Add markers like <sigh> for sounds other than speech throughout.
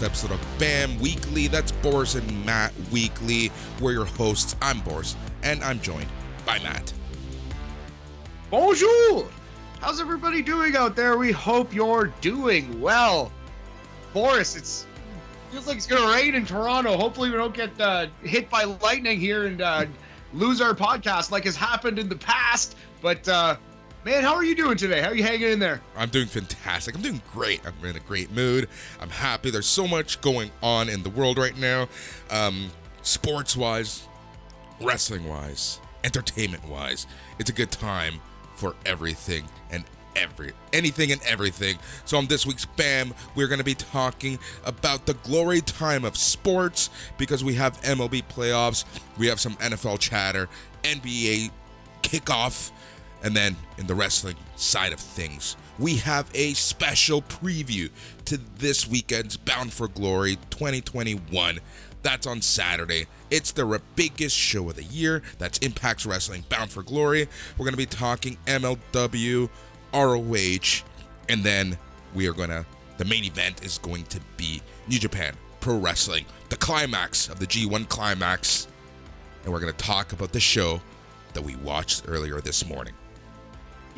latest episode of BAM Weekly. That's Boris and Matt Weekly. We're your hosts. I'm Boris, and I'm joined by Matt. Bonjour! How's everybody doing out there? We hope you're doing well. Boris, it's feels like it's gonna rain in Toronto. Hopefully, we don't get uh, hit by lightning here and uh, lose our podcast like has happened in the past. But uh, man, how are you doing today? How are you hanging in there? I'm doing fantastic. I'm doing great. I'm in a great mood. I'm happy. There's so much going on in the world right now, um, sports wise, wrestling wise, entertainment wise. It's a good time for everything and every anything and everything. So on this week's BAM, we're going to be talking about the glory time of sports because we have MLB playoffs, we have some NFL chatter, NBA kickoff, and then in the wrestling side of things, we have a special preview to this weekend's Bound for Glory 2021. That's on Saturday. It's the biggest show of the year. That's Impact's Wrestling Bound for Glory. We're going to be talking MLW, ROH, and then we are going to, the main event is going to be New Japan Pro Wrestling, the climax of the G1 climax. And we're going to talk about the show that we watched earlier this morning.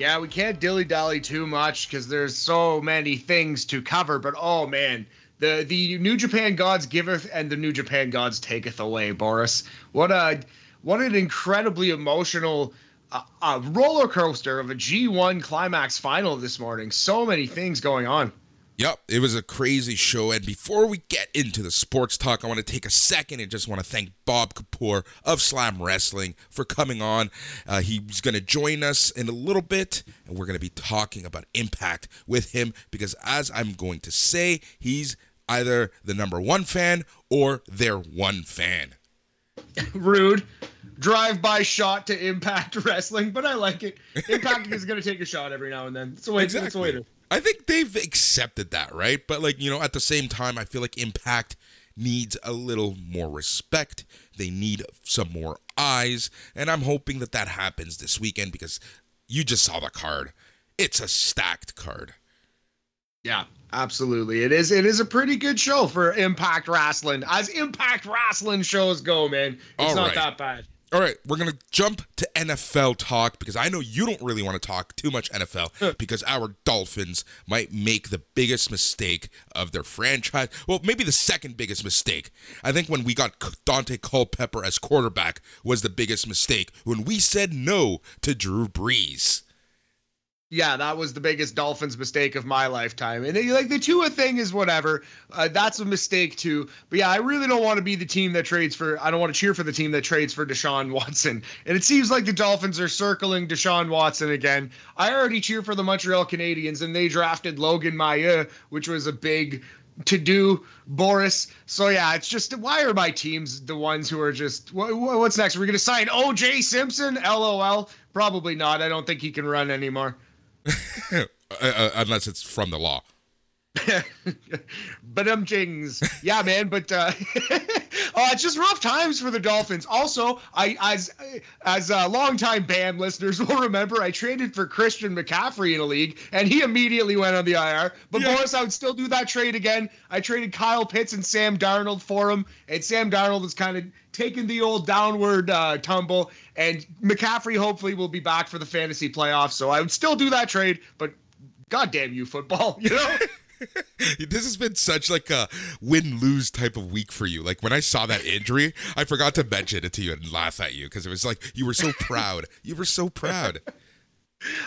Yeah, we can't dilly dally too much because there's so many things to cover. But oh man, the the New Japan gods giveth and the New Japan gods taketh away. Boris, what a what an incredibly emotional uh, uh, roller coaster of a G1 climax final this morning. So many things going on. Yep, it was a crazy show. And before we get into the sports talk, I want to take a second and just want to thank Bob Kapur of Slam Wrestling for coming on. Uh, he's going to join us in a little bit, and we're going to be talking about Impact with him because, as I'm going to say, he's either the number one fan or their one fan. <laughs> Rude. Drive by shot to Impact <laughs> Wrestling, but I like it. Impact is going to take a shot every now and then. It's a way, exactly. it's a way. I think they've accepted that, right? But like, you know, at the same time, I feel like Impact needs a little more respect. They need some more eyes, and I'm hoping that that happens this weekend because you just saw the card. It's a stacked card. Yeah, absolutely. It is it is a pretty good show for Impact Wrestling. As Impact Wrestling shows go, man. It's All not right. that bad. All right, we're going to jump to NFL talk because I know you don't really want to talk too much NFL because our Dolphins might make the biggest mistake of their franchise. Well, maybe the second biggest mistake. I think when we got Dante Culpepper as quarterback was the biggest mistake when we said no to Drew Brees yeah, that was the biggest Dolphins mistake of my lifetime. And like the Tua thing is whatever. Uh, that's a mistake too. But yeah, I really don't want to be the team that trades for. I don't want to cheer for the team that trades for Deshaun <laughs> Watson. And it seems like the Dolphins are circling Deshaun Watson again. I already cheer for the Montreal Canadiens, and they drafted Logan Mailloux, which was a big to do Boris. So yeah, it's just why are my teams the ones who are just what, what's next? We're gonna sign OJ Simpson? LOL. Probably not. I don't think he can run anymore. <laughs> Uh, unless it's from the law. <laughs> but um jings yeah man but uh <laughs> oh it's just rough times for the dolphins. Also i as as uh longtime BAM listeners <laughs> will remember i traded for christian mccaffrey in a league and he immediately went on the ir but yeah. boris i would still do that trade again. I traded kyle pitts and sam darnold for him and sam darnold is kind of taking the old downward uh, tumble and mccaffrey hopefully will be back for the fantasy playoffs so i would still do that trade but god damn you football <laughs> you know <laughs> this has been such like a win lose type of week for you. Like when I saw that injury, I forgot to mention it to you and laugh at you because it was like you were so proud. You were so proud.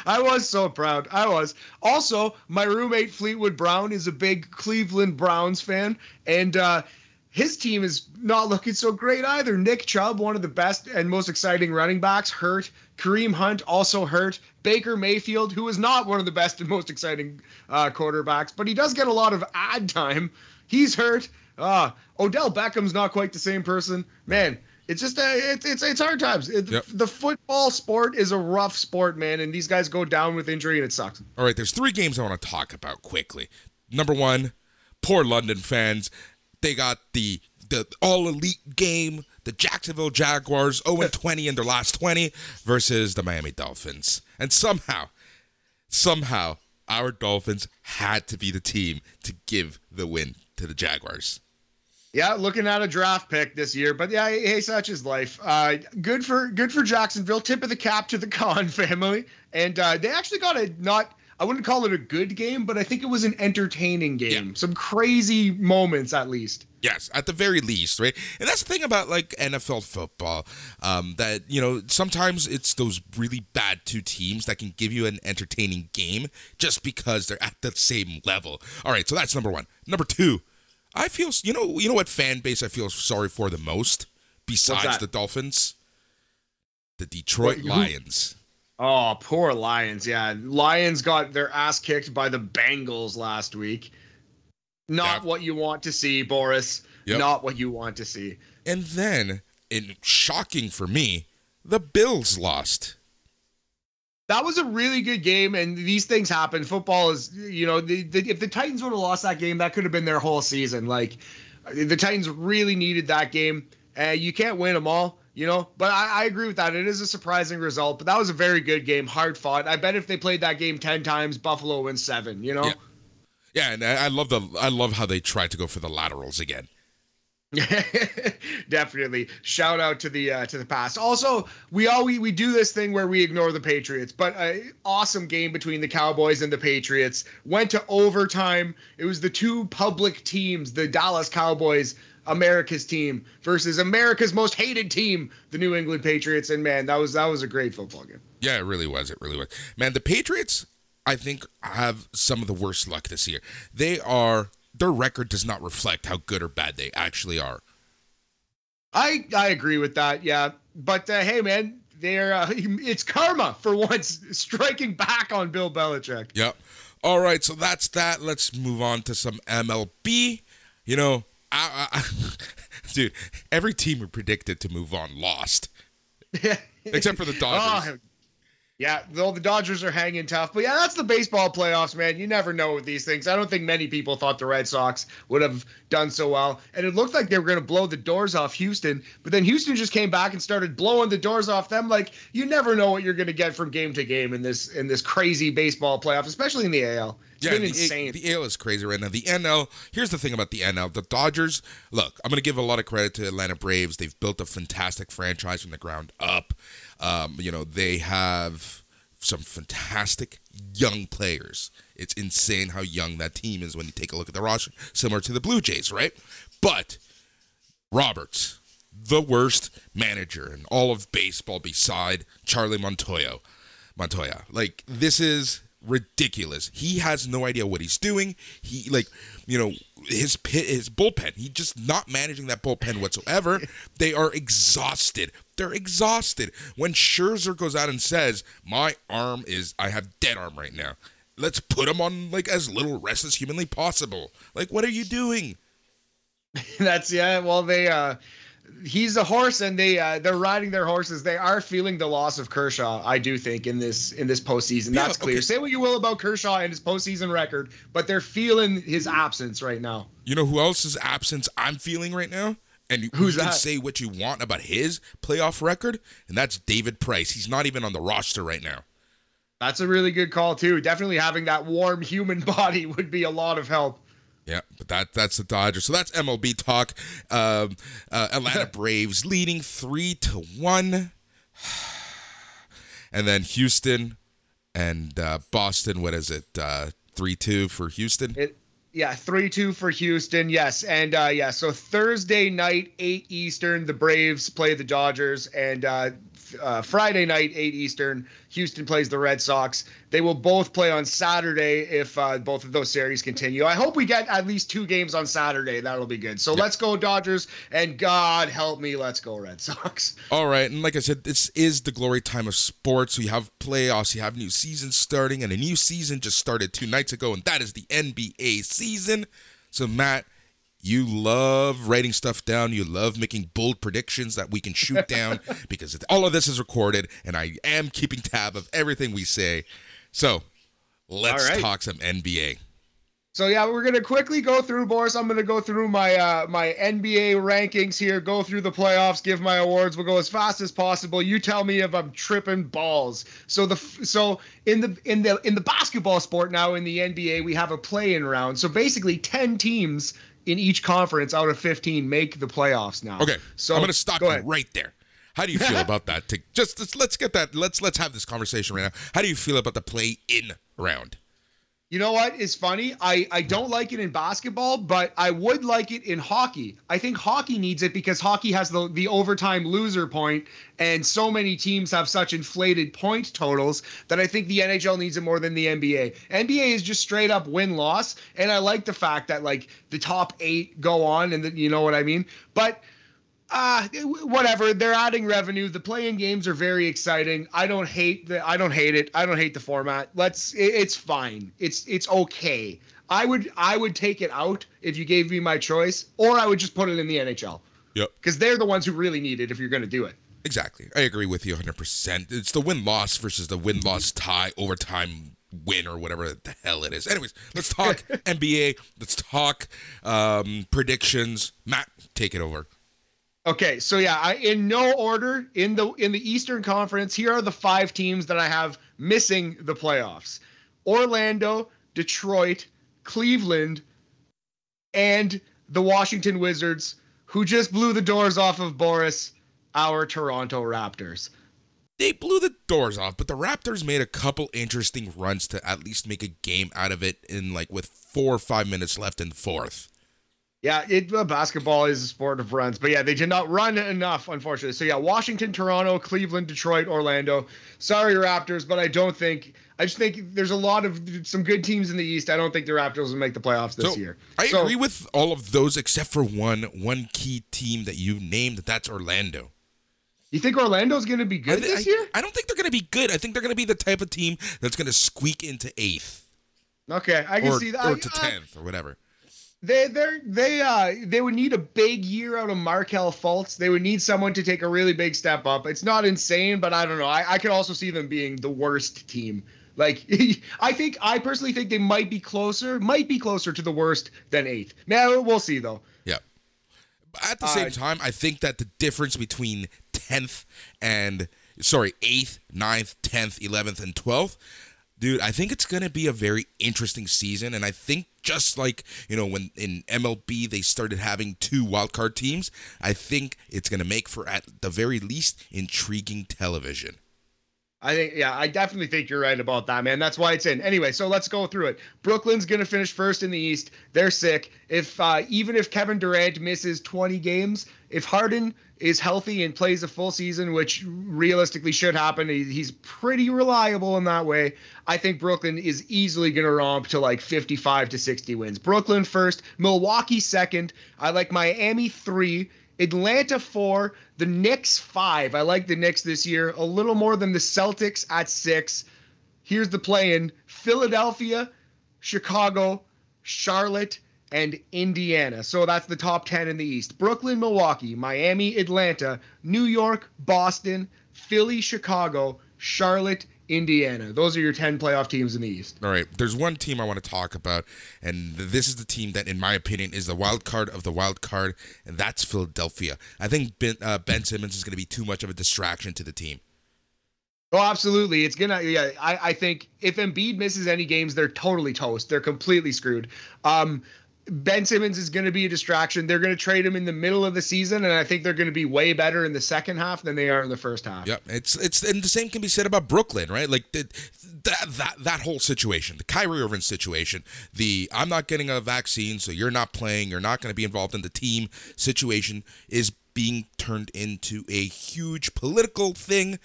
I was so proud. I was. Also, my roommate Fleetwood Brown is a big Cleveland Browns fan, and uh, his team is not looking so great either. Nick Chubb, one of the best and most exciting running backs, hurt. Kareem Hunt also hurt. Baker Mayfield, who is not one of the best and most exciting uh, quarterbacks, but he does get a lot of ad time. He's hurt. Uh, Odell Beckham's not quite the same person. Man, it's just uh, it's it's it's hard times. It, yep. The football sport is a rough sport, man, and these guys go down with injury and it sucks. All right, there's three games I want to talk about quickly. Number one, poor London fans they got the the all elite game, the Jacksonville Jaguars 0 20 in their last 20 versus the Miami Dolphins. And somehow, somehow, our Dolphins had to be the team to give the win to the Jaguars. Yeah, looking at a draft pick this year, but yeah, hey, such is life. Uh, good for good for Jacksonville. Tip of the cap to the Khan <laughs> family, and uh, they actually got a not. I wouldn't call it a good game, but I think it was an entertaining game. Yeah. Some crazy moments, at least. Yes, at the very least, right? And that's the thing about like NFL football, um, that you know sometimes it's those really bad two teams that can give you an entertaining game just because they're at the same level. All right, so that's number one. Number two I feel you know you know what fan base I feel sorry for the most besides the Dolphins, the Detroit Lions. Oh, poor Lions. Yeah, Lions got their ass kicked by the Bengals last week. Not yep. what you want to see, Boris. Yep. Not what you want to see. And then, in shocking for me, the Bills lost that was a really good game, and these things happen. Football is, you know, the, the, if the Titans would have lost that game, that could have been their whole season. Like, the Titans really needed that game. Uh, you can't win them all, you know. But I, I, agree with that. It is a surprising result, but that was a very good game, hard fought. I bet if they played that game ten times, Buffalo wins seven. You know. Yeah. Yeah, and I love the I love how they tried to go for the laterals again. <laughs> Definitely. Shout out to the uh, to the past. Also, we all we, we do this thing where we ignore the Patriots, but an awesome game between the Cowboys and the Patriots went to overtime. It was the two public teams, the Dallas Cowboys, America's team versus America's most hated team, the New England Patriots. And man, that was that was a great football game. Yeah, it really was. It really was. Man, the Patriots, I think, have some of the worst luck this year. They are their record does not reflect how good or bad they actually are. I I agree with that. Yeah, but uh, hey, man, they're uh, <laughs> it's karma for once <laughs> striking back on Bill Belichick. Yep. All right, so that's that. Let's move on to some MLB. You know, I, I, <laughs> dude, every team we predicted to move on lost, <laughs> except for the oh, Dodgers. Oh, yeah, though the Dodgers are hanging tough. But yeah, that's the baseball playoffs, man. You never know with these things. I don't think many people thought the Red Sox would have done so well. And it looked like they were going to blow the doors off Houston. But then Houston just came back and started blowing the doors off them. Like, you never know what you're going to get from game to game in this in this crazy baseball playoff, especially in the AL. It's yeah, been insane. The AL is crazy right now. The NL, here's the thing about the NL. The Dodgers, look, I'm going to give a lot of credit to Atlanta Braves. They've built a fantastic franchise from the ground up. Um, you know, they have some fantastic young players. It's insane how young that team is when you take a look at the roster, similar to the Blue Jays, right? But Roberts, the worst manager in all of baseball beside Charlie Montoya. Montoya. Like this is ridiculous. He has no idea what he's doing. He like, you know, his pit, his bullpen. He just not managing that bullpen whatsoever. <laughs> they are exhausted. They're exhausted. When Scherzer goes out and says, "My arm is, I have dead arm right now. Let's put him on like as little rest as humanly possible." Like, what are you doing? <laughs> That's yeah. Well, they uh he's a horse and they uh, they're riding their horses. They are feeling the loss of Kershaw, I do think, in this in this postseason. That's yeah, clear. Okay. Say what you will about Kershaw and his postseason record, but they're feeling his absence right now. You know who else's absence I'm feeling right now? And Who's you can that? say what you want about his playoff record, and that's David Price. He's not even on the roster right now. That's a really good call too. Definitely having that warm human <laughs> body would be a lot of help. Yeah, but that that's the Dodgers. So that's MLB talk. Um, uh, Atlanta <laughs> Braves leading three to one, <sighs> and then Houston and uh, Boston. What is it? Uh, three two for Houston. It, yeah, three two for Houston. Yes, and uh, yeah. So Thursday night, eight Eastern, the Braves play the Dodgers, and uh, Friday night, 8 Eastern. Houston plays the Red Sox. They will both play on Saturday if uh, both of those series continue. I hope we get at least two games on Saturday. That'll be good. So yep. let's go, Dodgers. And God help me, let's go, Red Sox. <laughs> All right. And like I said, this is the glory time of sports. We have playoffs, you have new seasons starting, and a new season just started two nights ago, and that is the NBA season. So, Matt, you love writing stuff down. You love making bold predictions that we can shoot down <laughs> because all of this is recorded and I am keeping tab of everything we say. So let's right. talk some NBA. So yeah, we're gonna quickly go through, Boris. I'm gonna go through my uh, my NBA rankings here, go through the playoffs, give my awards. We'll go as fast as possible. You tell me if I'm tripping balls. So the so in the in the in the basketball sport now in the NBA, we have a play-in round. So basically, ten teams in each conference out of 15 make the playoffs now. Okay, so I'm gonna stop go you ahead. right there. How do you feel <laughs> about that? To just let's, let's get that. Let's let's have this conversation right now. How do you feel about the play-in round? You know what is funny? I, I don't like it in basketball, but I would like it in hockey. I think hockey needs it because hockey has the, the overtime loser point, and so many teams have such inflated point totals that I think the NHL needs it more than the NBA. NBA is just straight up win loss, and I like the fact that like the top eight go on, and the, you know what I mean. But uh whatever they're adding revenue the playing games are very exciting i don't hate the i don't hate it i don't hate the format let's it, it's fine it's it's okay i would i would take it out if you gave me my choice or i would just put it in the nhl Yep. because they're the ones who really need it if you're going to do it Exactly. I agree with you 100%. It's the win loss versus the win loss tie overtime win or whatever the hell it is. Anyways, let's talk <laughs> NBA. Let's talk um, predictions. Matt, take it over. Okay, so yeah, I, in no order in the in the Eastern Conference, here are the five teams that I have missing the playoffs: Orlando, Detroit, Cleveland, and the Washington Wizards, who just blew the doors off of Boris, our Toronto Raptors. They blew the doors off, but the Raptors made a couple interesting runs to at least make a game out of it in like with four or five minutes left in the fourth. Yeah, it uh, basketball is a sport of runs, but yeah, they did not run enough, unfortunately. So yeah, Washington, Toronto, Cleveland, Detroit, Orlando. Sorry, Raptors, but I don't think. I just think there's a lot of some good teams in the East. I don't think the Raptors will make the playoffs this so year. I So- agree with all of those except for one one key team that you named. That's Orlando. You think Orlando's going to be good thi- this I- year? I don't think they're going to be good. I think they're going to be the type of team that's going to squeak into eighth Okay, I can or, see that. or to tenth or whatever. They they they uh they would need a big year out of Markelle Fultz. They would need someone to take a really big step up. It's not insane, but I don't know. I, I could also see them being the worst team. Like <laughs> I think I personally think they might be closer, might be closer to the worst than eighth. Now we'll see though. Yeah. But at the same Uh, time, I think that the difference between 10th and, sorry, 8th, 9th, 10th, 11th, and 12th, dude, I think it's going to be a very interesting season. And I think just like, you know, when in MLB they started having two wildcard teams, I think it's going to make for, at the very least, intriguing television. I think, yeah, I definitely think you're right about that, man. That's why it's in. Anyway, so let's go through it. Brooklyn's gonna finish first in the East. They're sick. If uh, even if Kevin Durant misses 20 games, if Harden is healthy and plays a full season, which realistically should happen, he's pretty reliable in that way. I think Brooklyn is easily gonna romp to like 55 to 60 wins. Brooklyn first, Milwaukee second. I like Miami three. Atlanta four, the Knicks five. I like the Knicks this year a little more than the Celtics at six. Here's the play in Philadelphia, Chicago, Charlotte, and Indiana. So that's the top 10 in the East. Brooklyn, Milwaukee, Miami, Atlanta, New York, Boston, Philly, Chicago, Charlotte, Indiana. Those are your 10 playoff teams in the East. All right, there's one team I want to talk about, and this is the team that, in my opinion, is the wild card of the wild card, and that's Philadelphia. I think Ben, uh, ben Simmons is going to be too much of a distraction to the team. Oh, absolutely. It's gonna. Yeah, I, I think if Embiid misses any games, they're totally toast. They're completely screwed. Um, Ben Simmons is going to be a distraction. They're going to trade him in the middle of the season, and I think they're going to be way better in the second half than they are in the first half. Yep, it's it's and the same can be said about Brooklyn, right? Like the, that that that whole situation, the Kyrie Irving situation, the I'm not getting a vaccine, so you're not playing, you're not going to be involved in the team situation is being turned into a huge political thing,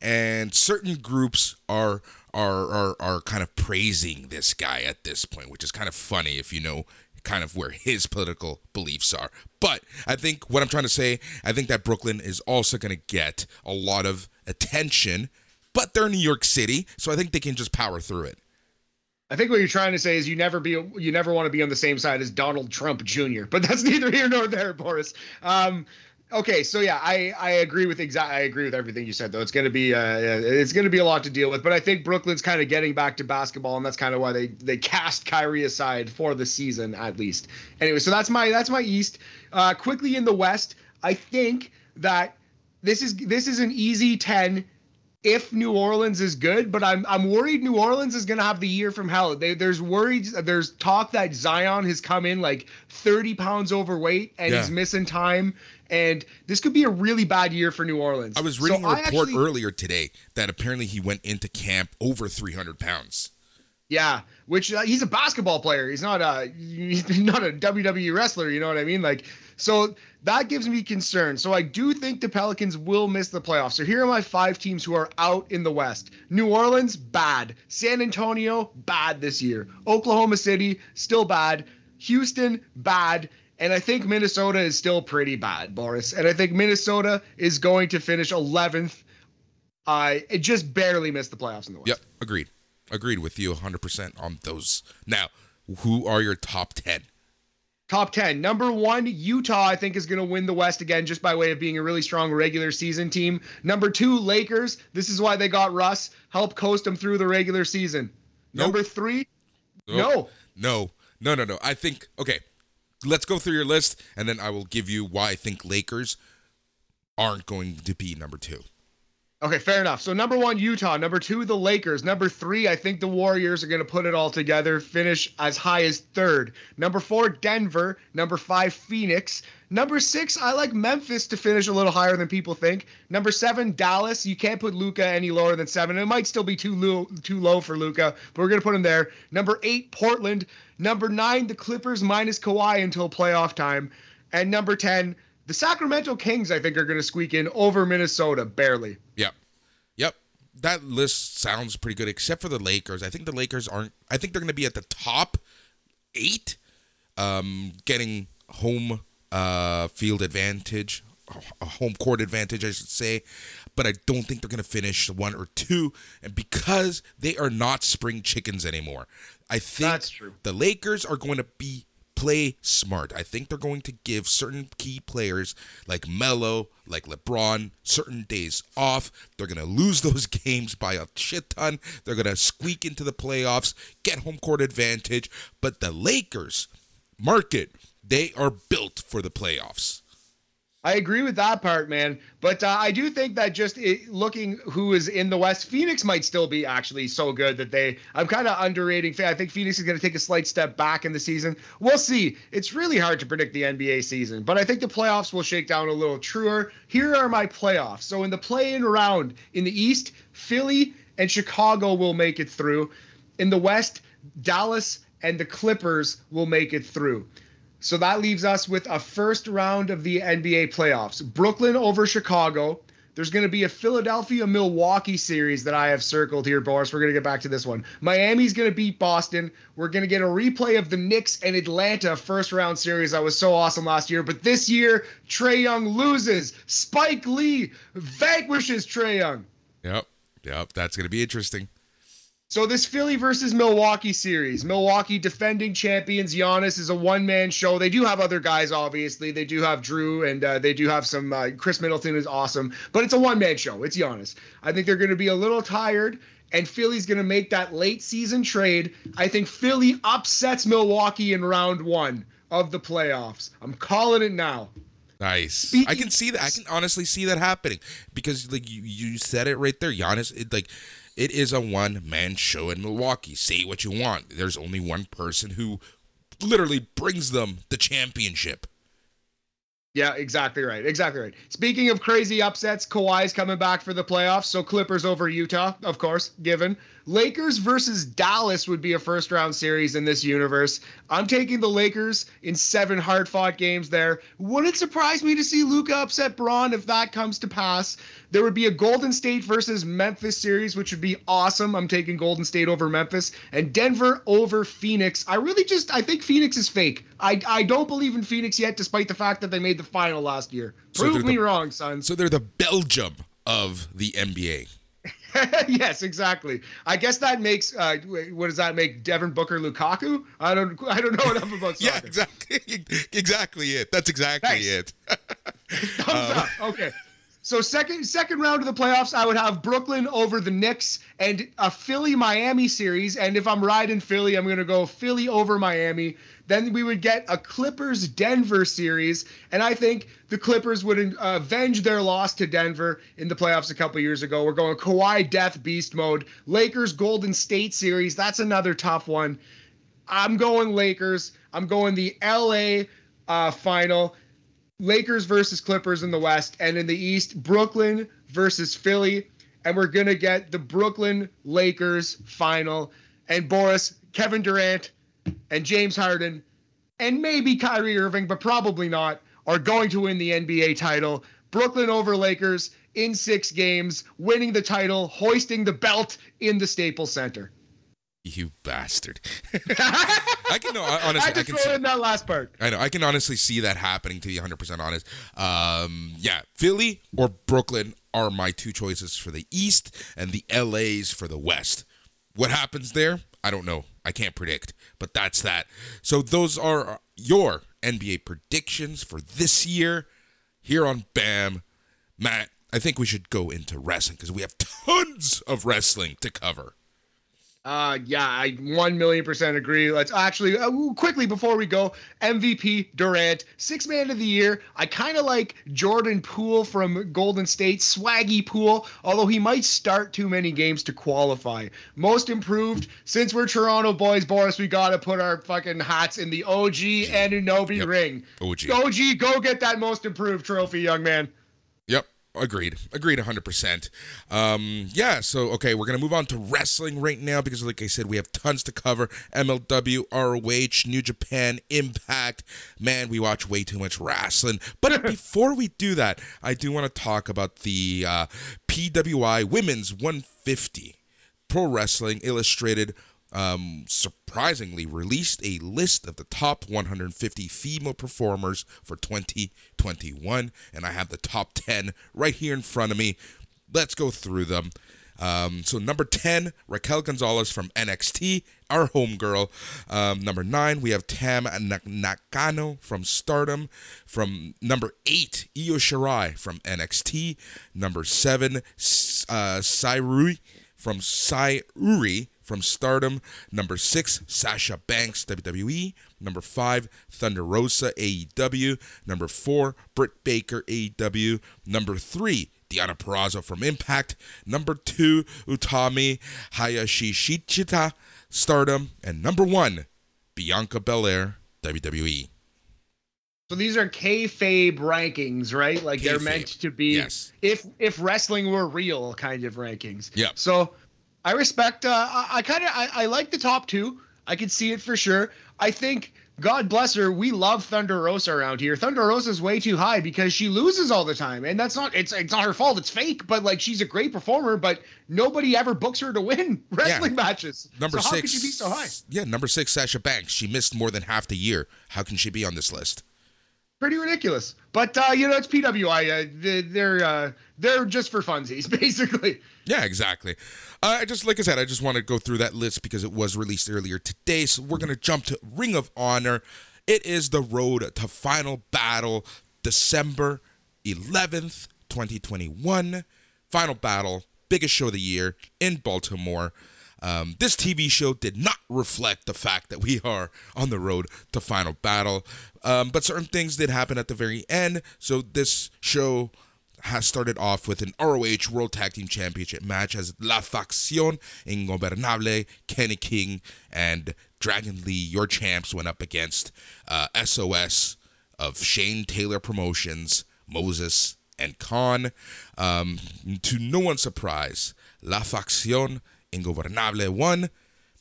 and certain groups are are are are kind of praising this guy at this point, which is kind of funny if you know kind of where his political beliefs are. But I think what I'm trying to say, I think that Brooklyn is also going to get a lot of attention, but they're New York City, so I think they can just power through it. I think what you're trying to say is you never be you never want to be on the same side as Donald Trump Jr. But that's <laughs> neither here nor there, Boris. Um, okay, so yeah, I I agree with exact I agree with everything you said though. It's going to be uh it's going to be a lot to deal with, but I think Brooklyn's kind of getting back to basketball and that's kind of why they they cast Kyrie aside for the season at least. Anyway, so that's my that's my East. Uh quickly in the West, I think that this is this is an easy 10 if New Orleans is good, but I'm I'm worried New Orleans is going to have the year from hell. They, there's worried there's talk that Zion has come in like 30 pounds overweight and yeah. he's missing time and this could be a really bad year for New Orleans. I was reading so a report actually, earlier today that apparently he went into camp over 300 pounds. Yeah, which uh, he's a basketball player. He's not a <laughs> he's not a WWE wrestler. You know what I mean? Like so that gives me concern. So I do think the Pelicans will miss the playoffs. So here are my five teams who are out in the West. New Orleans, bad. San Antonio, bad this year. Oklahoma City, still bad. Houston, bad. And I think Minnesota is still pretty bad, Boris. And I think Minnesota is going to finish 11th. Uh, it just barely missed the playoffs in the West. Yep, agreed. Agreed with you 100% on those. Now, who are your top 10? Top 10. Number one, Utah, I think, is going to win the West again just by way of being a really strong regular season team. Number two, Lakers. This is why they got Russ. Help coast them through the regular season. Nope. Number three, nope. no. No, no, no, no. I think, okay, let's go through your list and then I will give you why I think Lakers aren't going to be number two. Okay, fair enough. So number one, Utah. Number two, the Lakers. Number three, I think the Warriors are going to put it all together, finish as high as third. Number four, Denver. Number five, Phoenix. Number six, I like Memphis to finish a little higher than people think. Number seven, Dallas. You can't put Luka any lower than seven. It might still be too low, too low for Luka, but we're gonna put him there. Number eight, Portland. Number nine, the Clippers minus Kawhi until playoff time. And number ten, the Sacramento Kings, I think, are going to squeak in over Minnesota barely. Yep. Yep. That list sounds pretty good, except for the Lakers. I think the Lakers aren't. I think they're going to be at the top eight, um, getting home uh, field advantage, a home court advantage, I should say. But I don't think they're going to finish one or two, and because they are not spring chickens anymore, I think That's true. the Lakers are going to be play smart. I think they're going to give certain key players like Melo, like LeBron, certain days off. They're going to lose <laughs> those games by a shit ton. They're going to squeak into the playoffs, get home court advantage. But the Lakers, market, they are built for the playoffs. I agree with that part, man. But uh, I do think that just it, looking who is in the West, Phoenix might still be actually so good that they. I'm kind of underrating. I think Phoenix is going to take a slight step back in the season. We'll see. It's really hard to predict the NBA season, but I think the playoffs will shake down a little truer. Here are my playoffs. So in the play-in round in the East, Philly and Chicago will make it through. In the West, Dallas and the Clippers will make it through. So that leaves us with a first round of the NBA playoffs. Brooklyn over Chicago. There's going to be a Philadelphia Milwaukee series that I have circled here, Boris. We're going to get back to this one. Miami's going to beat Boston. We're going to get a replay of the Knicks and Atlanta first round series that was so awesome last year. But this year, Trae Young loses. Spike Lee vanquishes Trae Young. Yep. Yep. That's going to be interesting. So this Philly versus Milwaukee series, Milwaukee defending champions. Giannis is a one-man show. They do have other guys, obviously. They do have Jrue, and uh, they do have some. Uh, Khris Middleton is awesome, but it's a one-man show. It's Giannis. I think they're going to be a little tired, and Philly's going to make that late-season trade. I think Philly upsets Milwaukee in round one of the playoffs. I'm calling it now. Nice. I can see that. I can honestly see that happening because, like you, you said it right there, Giannis. It, like it is a one man show in Milwaukee. Say what you want. There's only one person who literally brings them the championship. Yeah, exactly right. Exactly right. Speaking of crazy upsets, Kawhi's coming back for the playoffs. So Clippers over Utah, of course, given. Lakers versus Dallas would be a first round series in this universe. I'm taking the Lakers in seven hard fought games there. Wouldn't surprise me to see Luka upset Bron if that comes to pass. There would be a Golden State versus Memphis series, which would be awesome. I'm taking Golden State over Memphis and Denver over Phoenix. I really just I think Phoenix is fake. I I don't believe in Phoenix yet, despite the fact that they made the final last year. Prove so me the, wrong, son. So they're the Belgium of the NBA. <laughs> yes, exactly. I guess that makes uh, what does that make Devin Booker Lukaku? I don't I don't know enough about <laughs> soccer. yeah, exactly, <laughs> exactly it. That's exactly Thanks. it. Thumbs um, up. Okay. So second second round of the playoffs, I would have Brooklyn over the Knicks and a Philly Miami series. And if I'm riding Philly, I'm gonna go Philly over Miami. Then we would get a Clippers Denver series, and I think the Clippers would uh, avenge their loss to Denver in the playoffs a couple years ago. We're going Kawhi Death Beast mode. Lakers Golden State series. That's another tough one. I'm going Lakers. I'm going the LA uh, final. Lakers versus Clippers in the West, and in the East, Brooklyn versus Philly. And we're going to get the Brooklyn Lakers final. And Boris, Kevin Durant, and James Harden, and maybe Kyrie Irving, but probably not, are going to win the NBA title. Brooklyn over Lakers in six games, winning the title, hoisting the belt in the Staples Center. You bastard! <laughs> I can no, honestly. I just I can throw see, in that last part. I know. I can honestly see that happening. To be 100 percent honest, um, yeah, Philly or Brooklyn are my two choices for the East, and the LA's for the West. What happens there? I don't know. I can't predict, but that's that. So those are your NBA predictions for this year here on BAM. Matt, I think we should go into wrestling because we have tons of wrestling to cover. Uh, yeah, I one million percent agree. Let's actually uh, quickly before we go, MVP Durant, six man of the year. I kind of like Jordan Poole from Golden State, swaggy Poole, although he might start too many games to qualify. Most improved, since we're Toronto boys, Boris, we gotta put our fucking hats in the OG Anunoby yep. ring. OG, OG, go get that most improved trophy, young man. Agreed. Agreed 100%. Um, yeah, so, okay, we're going to move on to wrestling right now because, like I said, we have tons to cover. MLW, ROH, New Japan, Impact. Man, we watch way too much wrestling. But <laughs> before we do that, I do want to talk about the uh, PWI Women's 150 Pro Wrestling Illustrated um, surprisingly released a list of the top 150 female performers for 2021, and I have the top 10 right here in front of me. Let's go through them. Um, so number 10, Raquel Gonzalez from NXT, our homegirl. Um, number 9, we have Tam Nakano from Stardom. From number 8, Io Shirai from NXT. Number 7, uh, Syuri from Syuri from Stardom. Number six, Sasha Banks, WWE. Number five, Thunder Rosa, AEW. Number four, Britt Baker, AEW. Number three, Deonna Purrazzo from Impact. Number two, Utami Hayashishita, Stardom. And number one, Bianca Belair, WWE. So these are kayfabe rankings, right? Like kayfabe. they're meant to be yes. if if wrestling were real kind of rankings. Yeah. So I respect. Uh, I, I kind of I, I like the top two. I can see it for sure. I think God bless her. We love Thunder Rosa around here. Thunder Rosa is way too high because she loses all the time, and that's not it's it's not her fault. It's fake, but like she's a great performer, but nobody ever books her to win <laughs> wrestling yeah. matches. Number so six. How can she be so high? Yeah, number six, Sasha Banks. She missed more than half the year. How can she be on this list? Pretty ridiculous. But uh, you know, it's PWI. Uh, they're uh, they're just for funsies, <laughs> basically. Yeah, exactly. Uh, I just like I said, I just want to go through that list because it was released earlier today. So we're gonna jump to Ring of Honor. It is the road to Final Battle, December 11th, 2021. Final Battle, biggest show of the year in Baltimore. Um, this TV show did not reflect the fact that we are on the road to Final Battle, um, but certain things did happen at the very end. So this show has started off with an ROH World Tag Team Championship match as La Facción Ingobernable, Kenny King, and Dragon Lee, your champs, went up against uh, SOS of Shane Taylor Promotions, Moses, and Kaun. Um, to no one's surprise, La Facción Ingobernable won,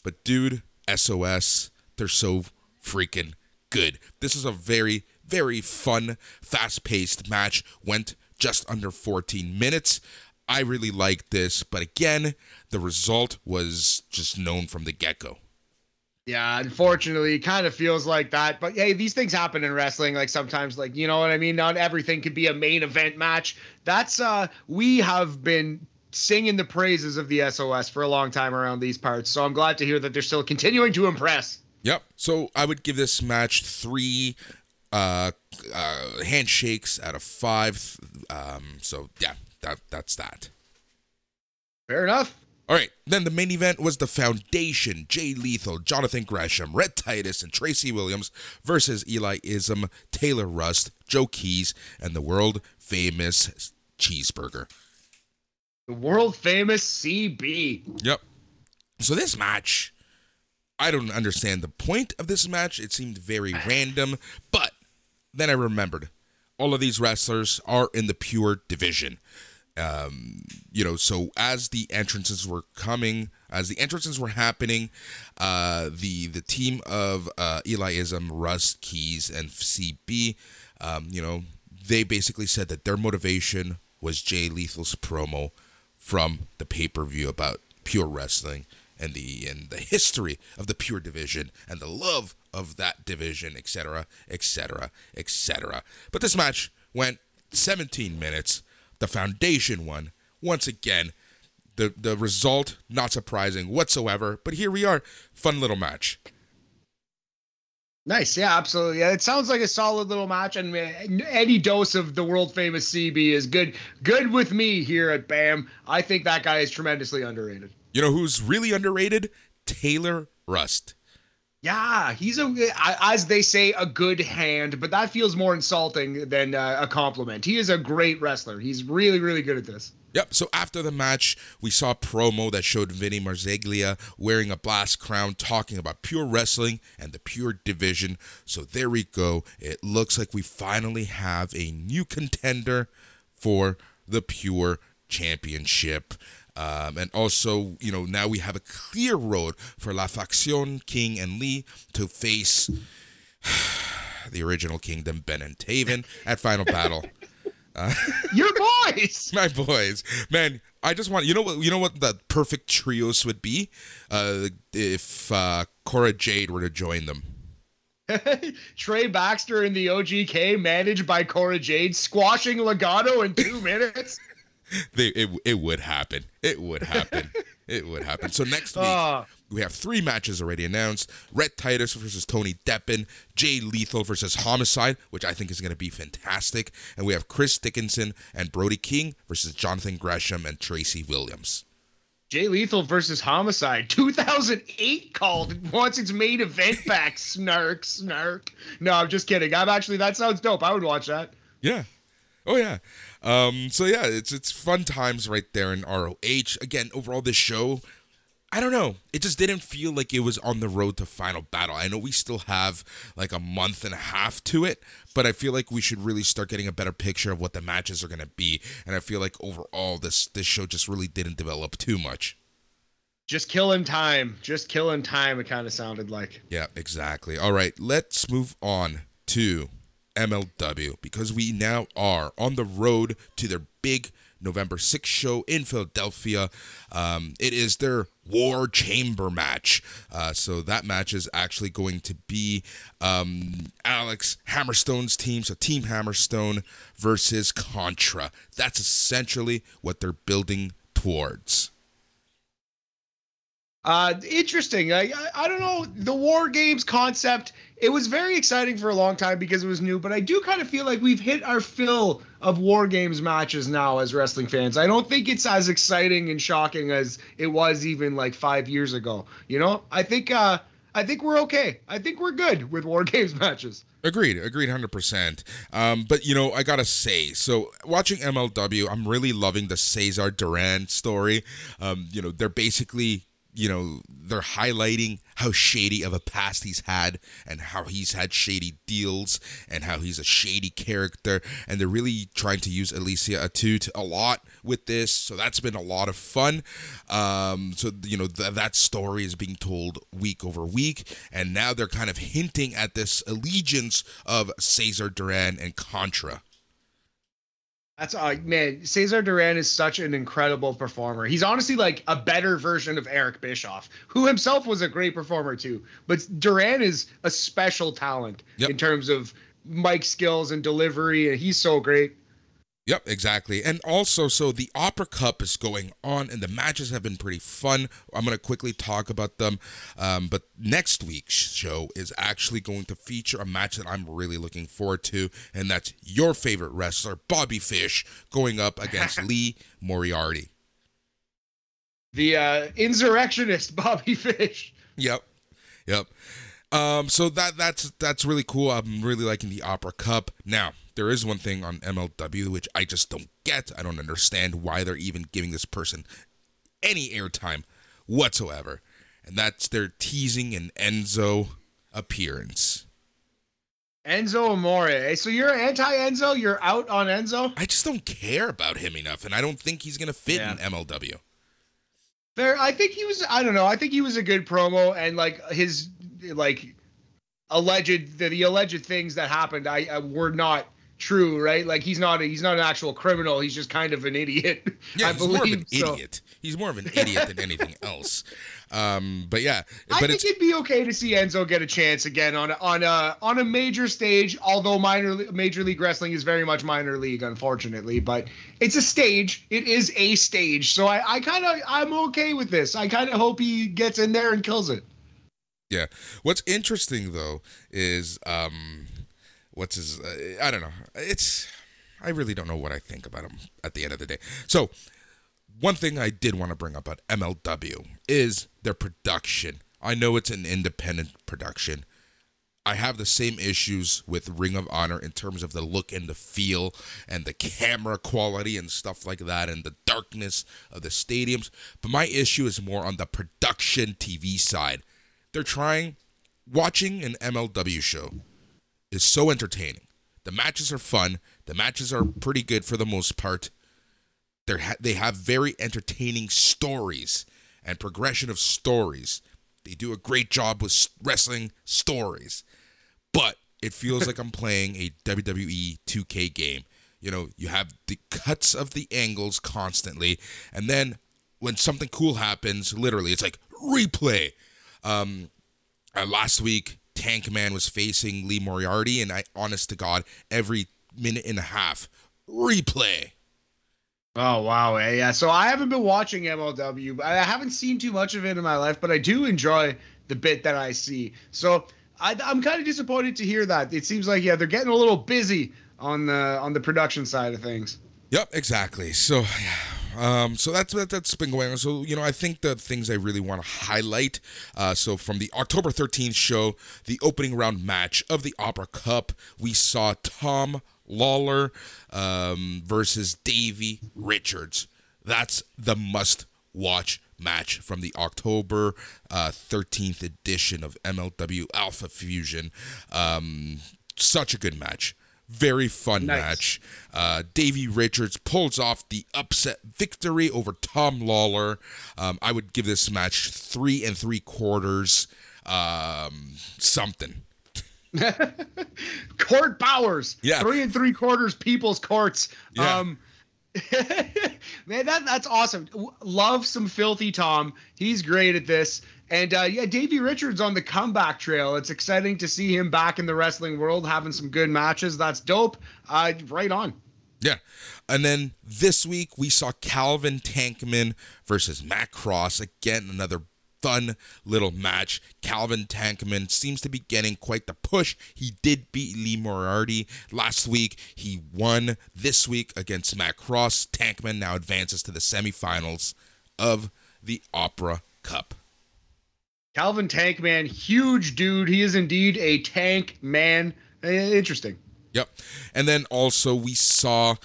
but dude, SOS, they're so freaking good. This is a very, very fun, fast paced match. Went just under 14 minutes. I really liked this, but again, the result was just known from the get go. Yeah, unfortunately, it kind of feels like that. But hey, these things happen in wrestling. Like sometimes, like you know what I mean. Not everything could be a main event match. That's uh, we have been singing the praises of the SOS for a long time around these parts. So I'm glad to hear that they're still continuing to impress. Yep. So I would give this match three uh, uh, handshakes out of five. Um, so yeah, that that's that. Fair enough. All right, then the main event was the Foundation, Jay Lethal, Jonathan Gresham, Rhett Titus, and Tracy Williams versus Eli Isom, Taylor Rust, Joe Keys, and the world famous Cheeseburger. The world famous CB. Yep. So this match, I don't understand the point of this match. It seemed very <sighs> random, but then I remembered all of these wrestlers are in the pure division um, you know, so as the entrances were coming, as the entrances were happening, uh, the the team of uh, Eli Isom, Rust, Keys, and CB, um, you know, they basically said that their motivation was Jay Lethal's promo from the pay per view about pure wrestling and the and the <laughs> history of the pure division and the love of that division, etc., etc., etc. But this match went 17 minutes the foundation won Once again, the the result not surprising whatsoever, but here we are, fun little match. Nice, yeah, absolutely. Yeah, it sounds like a solid little match, and any dose of the world famous CB is good. Good with me here at BAM. I think that guy is tremendously underrated. You know who's really underrated? Taylor Rust. Yeah, he's a, as they say, a good hand, but that feels more insulting than uh, a compliment. He is a great wrestler. He's really, really good at this. Yep. So after the match, we saw a promo that showed Vinny Marseglia wearing a blast crown, talking about pure wrestling and the pure division. So there we go. It looks like we finally have a new contender for the pure championship. Um, and also, you know, now we have a clear road for La Faction, King, and Lee to face <sighs> the original kingdom, Ben and Taven, at Final Battle. <laughs> Uh, <laughs> Your boys, <laughs> my boys, man. I just want you know what you know what the perfect trios would be, uh, if uh, Cora Jade were to join them. <laughs> Trey Baxter in the OGK, managed by Cora Jade, squashing Legado in two minutes they it, it would happen. It would happen. it would happen. So next week uh, we have three matches already announced: Rhett Titus versus Tony Deppen, Jay Lethal versus Homicide, which I think is going to be fantastic, and we have Chris Dickinson and Brody King versus Jonathan Gresham and Tracy Williams. Jay Lethal versus Homicide, 2008 called wants its main event <laughs> back. snark, snark. No, I'm just kidding. I'm actually that sounds dope. I would watch that. Yeah. Oh yeah. Um, so yeah, it's it's fun times right there in ROH. Again, overall, this show, I don't know, it just didn't feel like it was on the road to final battle. I know we still have like a month and a half to it, but I feel like we should really start getting a better picture of what the matches are gonna be. And I feel like overall, this this show just really didn't develop too much. Just killing time. Just killing time. It kind of sounded like. Yeah, exactly. All right, let's move on to MLW because we now are on the road to their big November 6th show in Philadelphia. Um, it is their War Chamber match. Uh, so that match is actually going to be um, Alex Hammerstone's team, so Team Hammerstone versus Contra. That's essentially what they're building towards. Uh, interesting. I, I, I don't know the war games concept. It was very exciting for a long time because it was new, but I do kind of feel like we've hit our fill of war games matches now as wrestling fans. I don't think it's as exciting and shocking as it was even like five years ago. You know, I think uh, I think we're okay. I think we're good with war <laughs> games matches. Agreed, agreed, hundred percent. Um, but you know, I gotta say, so watching MLW, I'm really loving the Cesar Duran story. Um, you know, they're basically you know, they're highlighting how shady of a past he's had and how he's had shady deals and how he's a shady character. And they're really trying to use Alicia Atout a lot with this. So that's been a lot of fun. Um, so, you know, th- that story is being told week over week. And now they're kind of hinting at this allegiance of Cesar Duran and Contra. That's uh, man, Cesar Duran is such an incredible performer. He's honestly like a better version of Eric Bischoff, who himself was a great performer too. But Duran is a special talent yep. in terms of mic skills and delivery, and he's so great. Yep, exactly. And also, so the Opera Cup is going on, and the matches have been pretty fun. I'm going to quickly talk about them. Um, but next week's show is actually going to feature a match that I'm really looking forward to, and that's your favorite wrestler, Bobby Fish, going up against <laughs> Lee Moriarty. The uh, insurrectionist, <laughs> Bobby Fish. Yep. Yep. Um, so that that's that's really cool. I'm really liking the Opera Cup. Now, there is one thing on MLW which I just don't get. I don't understand why they're even giving this person any airtime whatsoever. And that's their teasing an Enzo appearance. Enzo Amore. So you're anti Enzo? You're out on Enzo? I just don't care about him enough, and I don't think he's gonna fit yeah. in MLW. There, I think he was. I don't know. I think he was a good promo, and like his like alleged the, the alleged things that happened, I, I were not true, right? Like he's not a, he's not an actual criminal. He's just kind of an idiot. <laughs> Yeah, I he's believe, more of an so. idiot. He's more of an idiot than anything <laughs> else. Um, but yeah, but I think it'd be okay to see Enzo get a chance again on on a on a major stage. Although minor Major League Wrestling is very much minor league, unfortunately. But it's a stage. It is a stage. So I, I kind of I'm okay with this. I kind of hope he gets in there and kills it. Yeah. What's interesting though is um what's his uh, I don't know. It's I really don't know what I think about him at the end of the day. So, one thing I did want to bring up about MLW is their production. I know it's an independent production. I have the same issues with Ring of Honor in terms of the look and the feel and the camera quality and stuff like that and the darkness of the stadiums. But my issue is more on the production TV side. They're trying watching an MLW show is so entertaining. The matches are fun. The matches are pretty good for the most part. They ha- they have very entertaining stories and progression of stories. They do a great job with wrestling stories. But it feels like I'm <laughs> playing a WWE 2K game. You know, you have the cuts of the angles constantly, and then when something cool happens, literally, it's like replay. Um, uh, last week, Tank Man was facing Lee Moriarty, and I, honest to God, every minute and a half, replay. Oh wow, eh, yeah. So I haven't been watching MLW. I haven't seen too much of it in my life, but I do enjoy the bit that I see. So I, am kind of disappointed to hear that. It seems like yeah, they're getting a little busy on the on the production side of things. Yep, exactly. So yeah, um, so that's that, that's been going on. So you know, I think the things I really want to highlight. Uh, so from the October 13th show, the opening round match of the Opera Cup, we saw Tom Lawler um, versus Davey Richards. That's the must watch match from the October uh, 13th edition of MLW Alpha Fusion. Um, such a good match. Very fun nice. match. Uh, Davey Richards pulls off the upset victory over Tom Lawler. Um, I would give this match three and three quarters. Um, something. <laughs> Court Bowers. Yeah. Three and three quarters people's courts. Yeah. Um, <laughs> man, that that's awesome. Love some filthy Tom. He's great at this. And uh, yeah, Davey Richards on the comeback trail. It's exciting to see him back in the wrestling world, having some good matches. That's dope. Uh, right on. Yeah. And then this week we saw Calvin Tankman versus Matt Cross. Again, another fun little match. Calvin Tankman seems to be getting quite the push. He did beat Lee Moriarty last week. He won this week against Matt Cross. Tankman now advances to the semifinals of the Opera Cup. Calvin Tank Man, huge dude. He is indeed a tank man. Eh, interesting. Yep. And then also we saw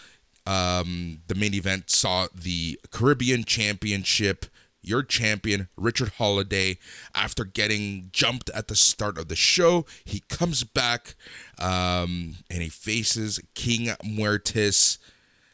um, the main event saw the Caribbean Championship. Your champion, Richard Holliday, after getting jumped at the start of the show, he comes back um, and he faces King Muertes.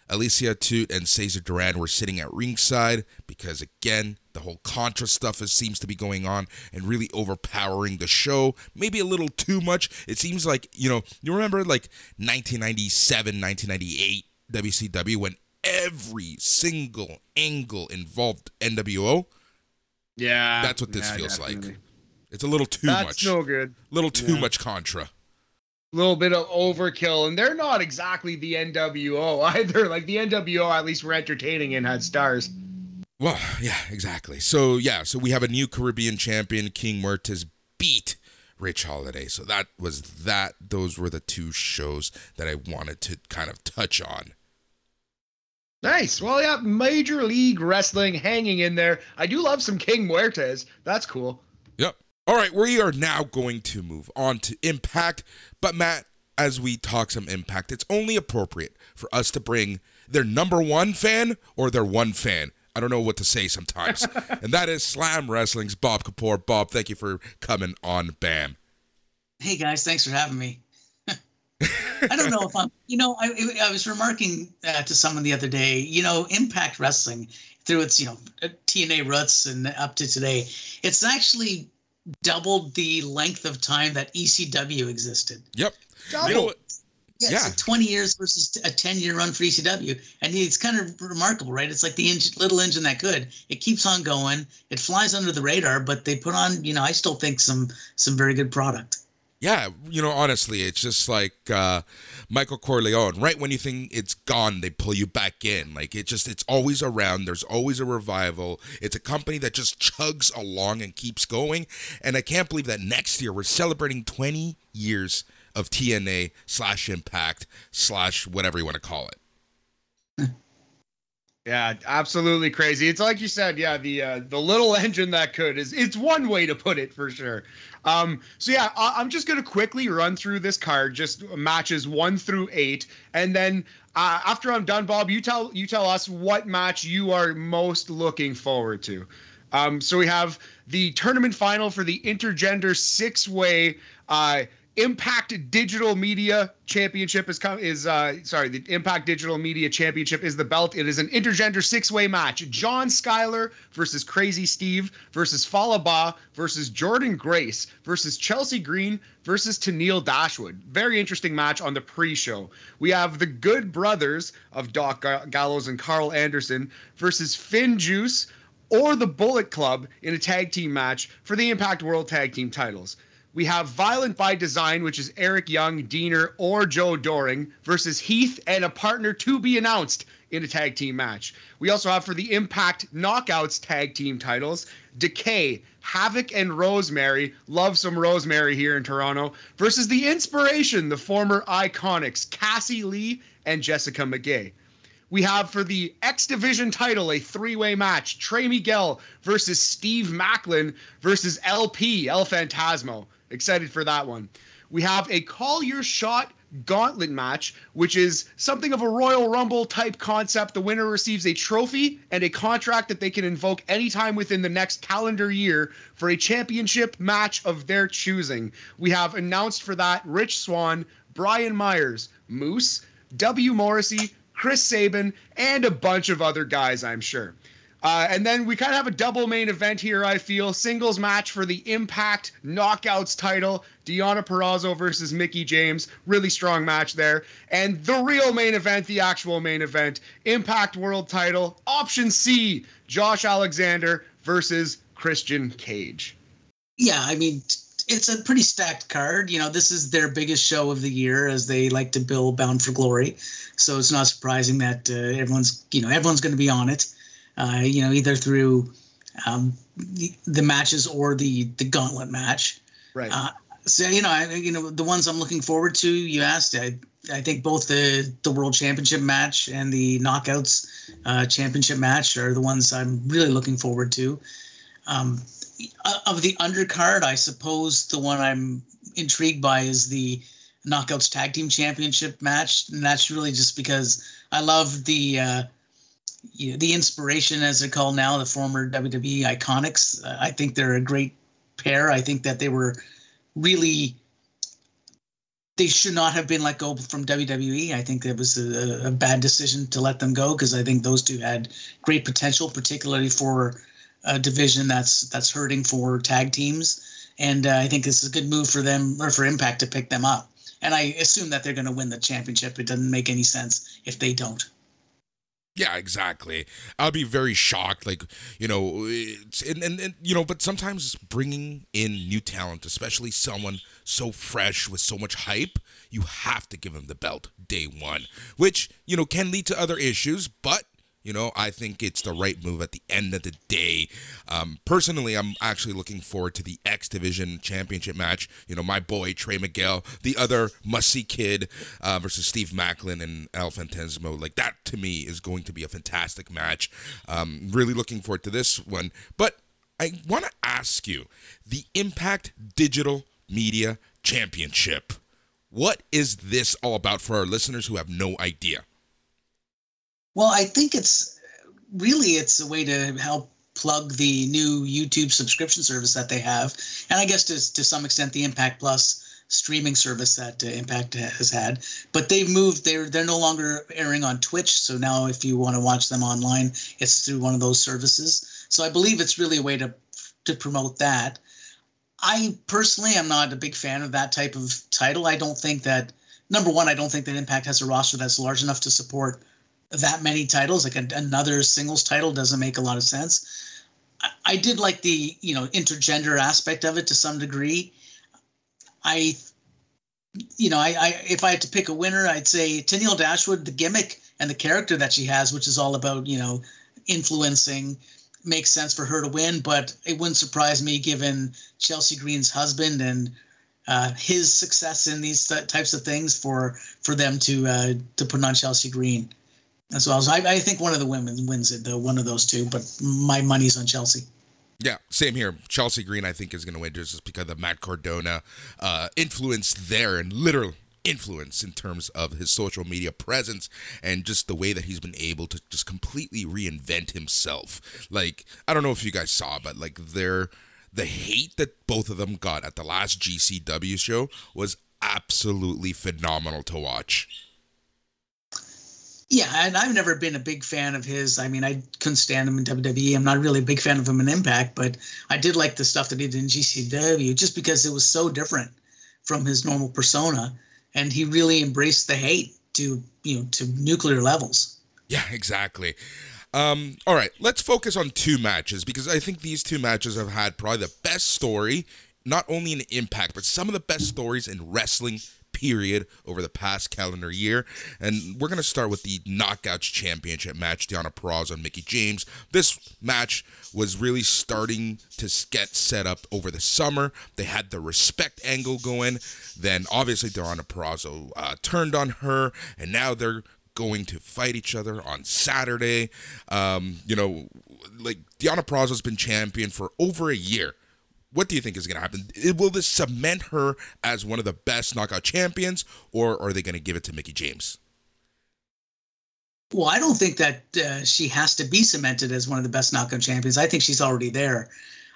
Alicia Atout and Cesar Duran were sitting at ringside because, again, the whole Contra stuff is, seems to be going on and really overpowering the show. Maybe a little too much. It seems like, you know, you remember like 1997, 1998 WCW when every single angle involved NWO? Yeah. That's what this yeah, feels definitely. like. It's a little too That's much. no good. A little too yeah. much Contra. A little bit of overkill, and they're not exactly the NWO <laughs> either. Like the NWO, at least were entertaining and had stars. Well, yeah, exactly. So yeah, so we have a new Caribbean champion. King Muertes beat Rich Holliday. So that was that. Those were the two shows that I wanted to kind of touch on. Nice. Well, yeah, Major League Wrestling hanging in there. I do love some King Muertes. That's cool. Yep. All right, we are now going to move on to Impact. But Matt, as we talk some Impact, it's only appropriate for us to bring their number one fan or their one fan. I don't know what to say sometimes. <laughs> and that is Slam Wrestling's Bob Kapur. Bob, thank you for coming on BAM. Hey guys, thanks for having me. <laughs> I don't know if I'm, you know, I, I was remarking uh, to someone the other day, you know, Impact Wrestling through its, you know, TNA roots and up to today, it's actually doubled the length of time that ECW existed. Yep. Double. You know what? Yeah, yeah. Like 20 years versus a 10 year run for ECW. And it's kind of remarkable, right? It's like the engine, little engine that could. It keeps on going. It flies under the radar, but they put on, you know, I still think some some very good product yeah, you know, honestly, it's just like uh, Michael Corleone. Right when you think it's gone, they pull you back in. Like it just, it's always around. There's always a revival. It's a company that just chugs along and keeps going. And I can't believe that next year we're celebrating 20 years of TNA slash Impact slash whatever you want to call it. <laughs> Yeah, absolutely crazy. It's like you said, yeah, the uh, the little <laughs> engine that could is it's one way to put it for sure. Um, so yeah, I, am just gonna quickly run through this card, just matches one through eight, and then uh, after I'm done, Bob, you tell you tell us what match you are most looking forward to. Um, so we have the tournament final for the intergender six way. Uh, Impact Digital Media Championship is come is uh sorry the Impact Digital Media Championship is the belt. It is an intergender six way match. John Skyler versus Crazzy Steve versus Fallah Bahh versus Jordynne Grace versus Chelsea Green versus Tenille Dashwood. Very interesting match on the pre-show. We have the Good Brothers of Doc Gallows and Karl Anderson versus FinJuice or the Bullet Club in a tag team match for the Impact World Tag Team titles. We have Violent by Design, which is Eric Young, Deaner, or Joe Doering versus Heath and a partner to be announced in a tag team match. We also have for the Impact Knockouts tag team titles Decay, Havok, and Rosemary. Love some Rosemary here in Toronto versus the Inspiration, the former Iconics, Cassie Lee and Jessica McKay. We have for the X Division title a three way match Trey Miguel versus Steve Maclin versus LP, El Phantasmo. Excited for that one. We have a call your shot gauntlet match, which is something of a Royal Rumble type concept. The winner receives a trophy and a contract that they can invoke anytime within the next calendar year for a championship match of their choosing. We have announced for that Rich Swann, Brian Myers, Moose, W. Morrissey, Chris Sabin, and a bunch of other guys, I'm sure. Uh, and then we kind of have a double main event here, I feel. Singles match for the Impact Knockouts title. Deonna Purrazzo versus Mickie James. Really strong match there. And the real main event, the actual main event, Impact World title. Option C, Josh Alexander versus Christian Cage. Yeah, I mean, it's a pretty stacked card. You know, this is their biggest show of the year as they like to bill Bound for Glory. So it's not surprising that uh, everyone's, you know, everyone's going to be on it uh, you know, either through um, the, the, matches or the the gauntlet match. Right. Uh, so you know, I, you know, the ones I'm looking forward to. You asked, I, I think both the the World Championship match and the Knockouts uh, Championship match are the ones I'm really looking forward to. Um, of the undercard, I suppose the one I'm intrigued by is the Knockouts Tag Team Championship match, and that's really just because I love the uh, you know, the inspiration, as they're called now, the former WWE Iconics. Uh, I think they're a great pair. I think that they were really they should not have been let go from WWE. I think it was a, a bad decision to let them go because I think those two had great potential, particularly for a division that's that's hurting for tag teams. And uh, I think this is a good move for them or for Impact to pick them up. And I assume that they're going to win the championship. It doesn't make any sense if they don't. Yeah, exactly. I'll be very shocked. Like, you know, and, and, and, you know, but sometimes bringing in new talent, especially someone so fresh with so much hype, you have to give them the belt day one, which, you know, can lead to other issues, but you know, I think it's the right move at the end of the day. Um, personally, I'm actually looking forward to the X Division Championship match. You know, my boy Trey Miguel, the other must see kid uh, versus Steve Maclin and El Phantasmo. Like, that to me is going to be a fantastic match. Um, really looking forward to this one. But I want to ask you the Impact Digital Media Championship. What is this all about for our listeners who have no idea? Well, I think it's really it's a way to help plug the new YouTube subscription service that they have, and I guess to to some extent the Impact Plus streaming service that uh, Impact has had. But they've moved; they're they're no longer airing on Twitch. So now, if you want to watch them online, it's through one of those services. So I believe it's really a way to to promote that. I personally am not a big fan of that type of title. I don't think that number one, I don't think that Impact has a roster that's large enough to support that many titles. Like a, another singles title doesn't make a lot of sense. I, I did like the you know intergender aspect of it to some degree. I, you know, I, I if I had to pick a winner, I'd say Tenille Dashwood. The gimmick and the character that she has, which is all about you know influencing, makes sense for her to win. But it wouldn't surprise me given Chelsea Green's husband and uh, his success in these th- types of things for for them to uh, to put on Chelsea Green as well. So I, I think one of the women wins it, though, one of those two. But my money's on Chelsea. Yeah, same here. Chelsea Green, I think, is going to win just because of Matt Cardona uh, influence there and literal influence in terms of his social media presence and just the way that he's been able to just completely reinvent himself. Like, I don't know if you guys saw, but like their the hate that both of them got at the last GCW show was absolutely phenomenal to watch. Yeah, and I've never been a big fan of his. I mean, I couldn't stand him in WWE. I'm not really a big fan of him in Impact, but I did like the stuff that he did in GCW just because it was so different from his normal persona, and he really embraced the hate to you know to nuclear levels. Yeah, exactly. Um, all right, let's focus on two matches because I think these two matches have had probably the best story, not only in Impact, but some of the best stories in wrestling period over the past calendar year. And we're going to start with the Knockouts Championship match, Deonna Purrazzo and Mickie James. This match was really starting to get set up over the summer. They had the respect angle going. Then obviously Deonna Purrazzo uh, turned on her, and now they're going to fight each other on Saturday. Um, you know, like Deonna Purrazzo's been champion for over a year what do you think is going to happen? Will this cement her as one of the best knockout champions, or are they going to give it to Mickie James? Well, I don't think that uh, she has to be cemented as one of the best knockout champions. I think she's already there.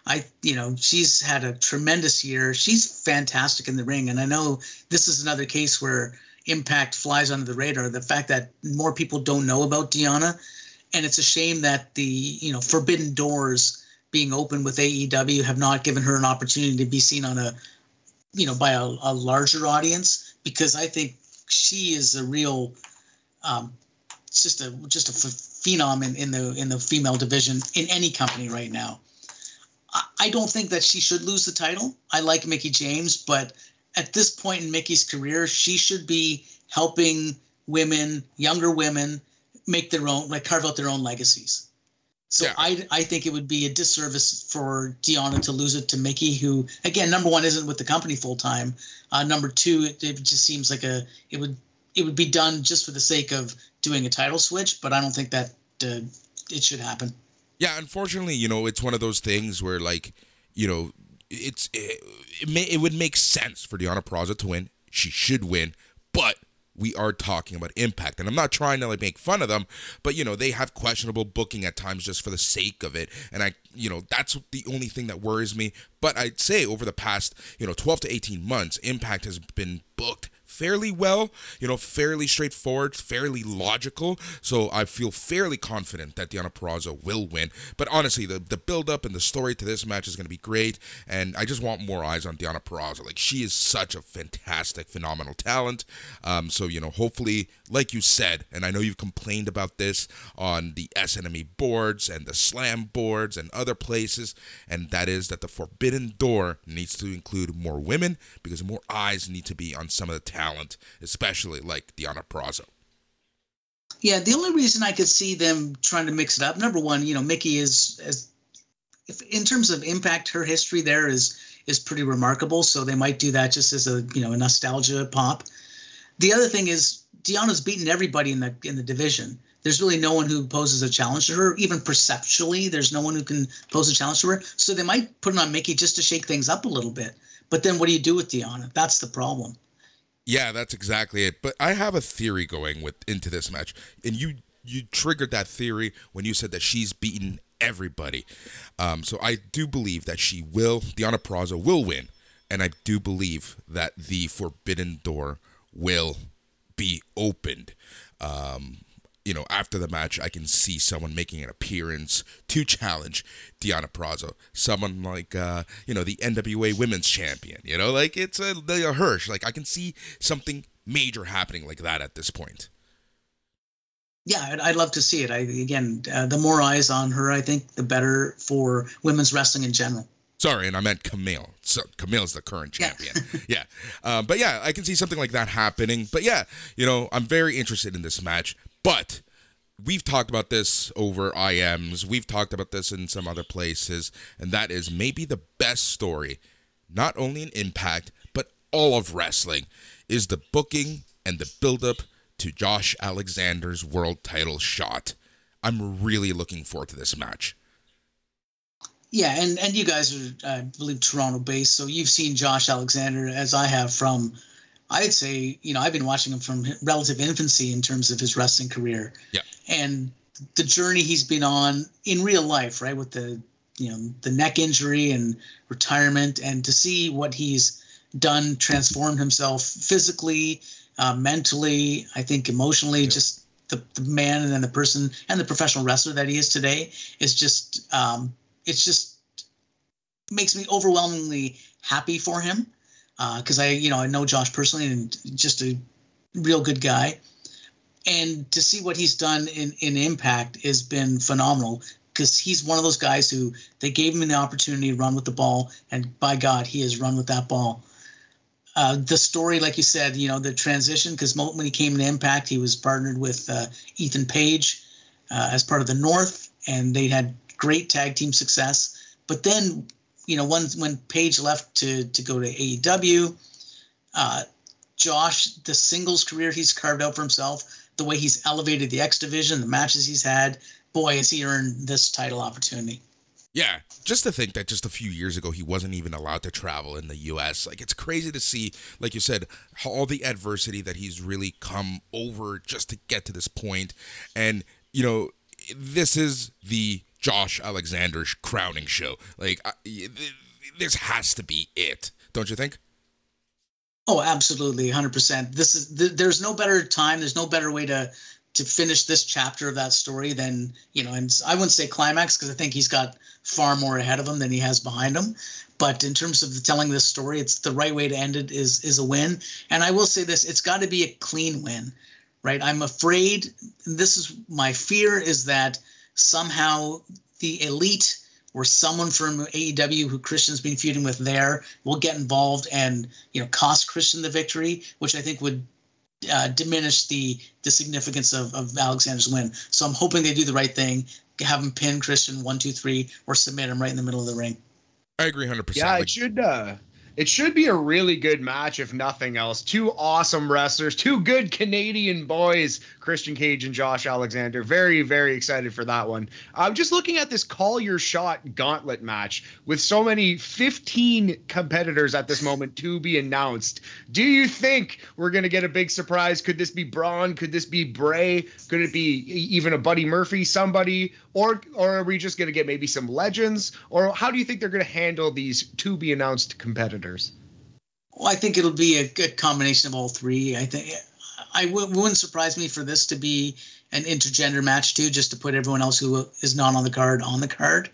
I, you know, she's had a tremendous year. She's fantastic in the ring, and I know this is another case where Impact flies under the radar. The fact that more people don't know about Deonna, and it's a shame that the you know forbidden doors being open with AEW have not given her an opportunity to be seen on a, you know, by a, a larger audience because I think she is a real, um, just a just a phenom in, in the in the female division in any company right now. I, I don't think that she should lose the title. I like Mickie James, but at this point in Mickie's career, she should be helping women, younger women, make their own, like carve out their own legacies. So yeah. I, I think it would be a disservice for Deonna to lose it to Mickie, who again, number one, isn't with the company full time. Uh, number two, it, it just seems like a it would it would be done just for the sake of doing a title switch, but I don't think that uh, it should happen. Yeah, unfortunately, you know, it's one of those things where like, you know, it's it, it, may, it would make sense for Deonna Purrazzo to win. She should win, but we are talking about impact. And I'm not trying to like make fun of them, but you know, they have questionable booking at times just for the sake of it. And I, you know, that's the only thing that worries me. But I'd say over the past, you know, 12 to 18 months, Impact has been booked fairly well, you know, fairly straightforward, fairly logical. So I feel fairly confident that Deonna Purrazzo will win. But honestly, the, the build up and the story to this match is going to be great. And I just want more eyes on Deonna Purrazzo. Like, she is such a fantastic, phenomenal talent. Um, so, you know, hopefully, like you said, and I know you've complained about this on the SNME boards and the Slam boards and other places, and that is that the Forbidden Door needs to include more women because more eyes need to be on some of the talent, especially like Deonna Purrazzo. Yeah, the only reason I could see them trying to mix it up, number one, you know, Mickie is as if in terms of impact, her history there is is pretty remarkable. So they might do that just as a you know a nostalgia pop. The other thing is Deonna's beaten everybody in the in the division. There's really no one who poses a challenge to her, even perceptually. There's no one who can pose a challenge to her. So they might put it on Mickie just to shake things up a little bit. But then what do you do with Deonna? That's the problem. Yeah, that's exactly it. But I have a theory going with into this match, and you you triggered that theory when you said that she's beaten everybody. Um, so I do believe that she will, Deonna Purrazzo will win, and I do believe that the Forbidden Door will be opened. Um, you know, after the match, I can see someone making an appearance to challenge Deonna Purrazzo. Someone like, uh, you know, the NWA Women's Champion. You know, like it's a, a Hirsch. Like I can see something major happening like that at this point. Yeah, I'd, I'd love to see it. I again, uh, the more eyes on her, I think, the better for women's wrestling in general. Sorry, and I meant Kamille. So Kamille's the current champion. <laughs> Yeah. yeah. Um, but yeah, I can see something like that happening. But yeah, you know, I'm very interested in this match. But we've talked about this over IMs. We've talked about this in some other places, and that is maybe the best story, not only in Impact, but all of wrestling, is the booking and the buildup to Josh Alexander's world title shot. I'm really looking forward to this match. Yeah, and and you guys are, I believe, Toronto based, so you've seen Josh Alexander as I have from I'd say, you know, I've been watching him from relative infancy in terms of his wrestling career. Yeah. And the journey he's been on in real life, right, with the you know the neck injury and retirement, and to see what he's done, transform himself physically, uh, mentally, I think emotionally, yeah. just the, the man and then the person and the professional wrestler that he is today is just um, it's just makes me overwhelmingly happy for him because uh, I, you know, I know Josh personally and just a real good guy. And to see what he's done in, in Impact has been phenomenal because he's one of those guys who they gave him the opportunity to run with the ball, and by God, he has run with that ball. Uh, the story, like you said, you know, the transition, because when he came to Impact, he was partnered with uh, Ethan Page uh, as part of the North, and they had great tag team success. But then you know, when when Page left to to go to AEW, uh, Josh, the singles career he's carved out for himself, the way he's elevated the X division, the matches he's had, boy, has he earned this title opportunity. Yeah, just to think that just a few years ago he wasn't even allowed to travel in the U.S. Like it's crazy to see, like you said, all the adversity that he's really come over just to get to this point, and you know, this is the Josh Alexander's crowning show. Like, I, this has to be it, don't you think? Oh, absolutely, hundred percent. This is th- there's no better time. There's no better way to to finish this chapter of that story than you know. And I wouldn't say climax because I think he's got far more ahead of him than he has behind him. But in terms of telling this story, it's the right way to end it is is a win. And I will say this: it's got to be a clean win, right? I'm afraid. This is my fear: is that somehow the elite or someone from AEW who Christian's been feuding with there will get involved and you know cost Christian the victory, which I think would uh, diminish the the significance of, of Alexander's win. So I'm hoping they do the right thing, have him pin Christian one two three or submit him right in the middle of the ring. I agree 100%. Yeah, like, it should uh it should be a really good match, if nothing else. Two awesome wrestlers, two good Canadian boys, Christian Cage and Josh Alexander. Very, very excited for that one. I'm just looking at this call your shot gauntlet match with so many 15 competitors at this moment to be announced. Do you think we're going to get a big surprise? Could this be Braun? Could this be Bray? Could it be even a Buddy Murphy, somebody? Or, or are we just going to get maybe some legends? Or how do you think they're going to handle these to be announced competitors? Well, I think it'll be a good combination of all three. I think I w- wouldn't surprise me for this to be an intergender match too, just to put everyone else who is not on the card on the card.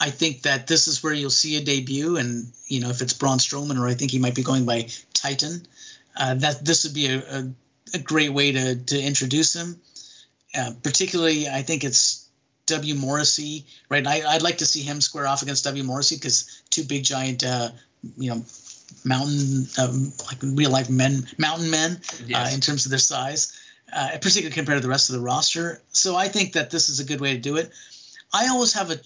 I think that this is where you'll see a debut, and you know if it's Braun Strowman or I think he might be going by Titan, uh, that this would be a, a, a, great way to to introduce him. Uh, particularly, I think it's W Morrissey, right? I, I'd like to see him square off against W Morrissey because two big giant, uh, you know, mountain um, like real life men, mountain men, uh, in terms of their size, uh, particularly compared to the rest of the roster. So I think that this is a good way to do it. I always have a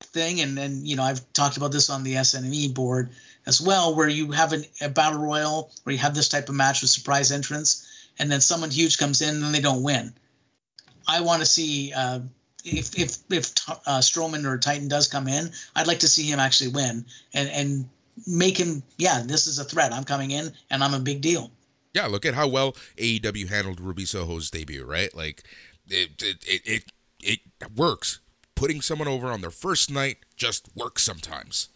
thing, and then you know I've talked about this on the SNME board as well, where you have an, a battle royal where you have this type of match with surprise entrance, and then someone huge comes in and they don't win. I want to see uh, if if if uh, Strowman or Titan does come in, I'd like to see him actually win and and make him yeah this is a threat. I'm coming in and I'm a big deal. Yeah, look at how well AEW handled Ruby Soho's debut, right? Like it it it it, it works putting someone over on their first night just works sometimes.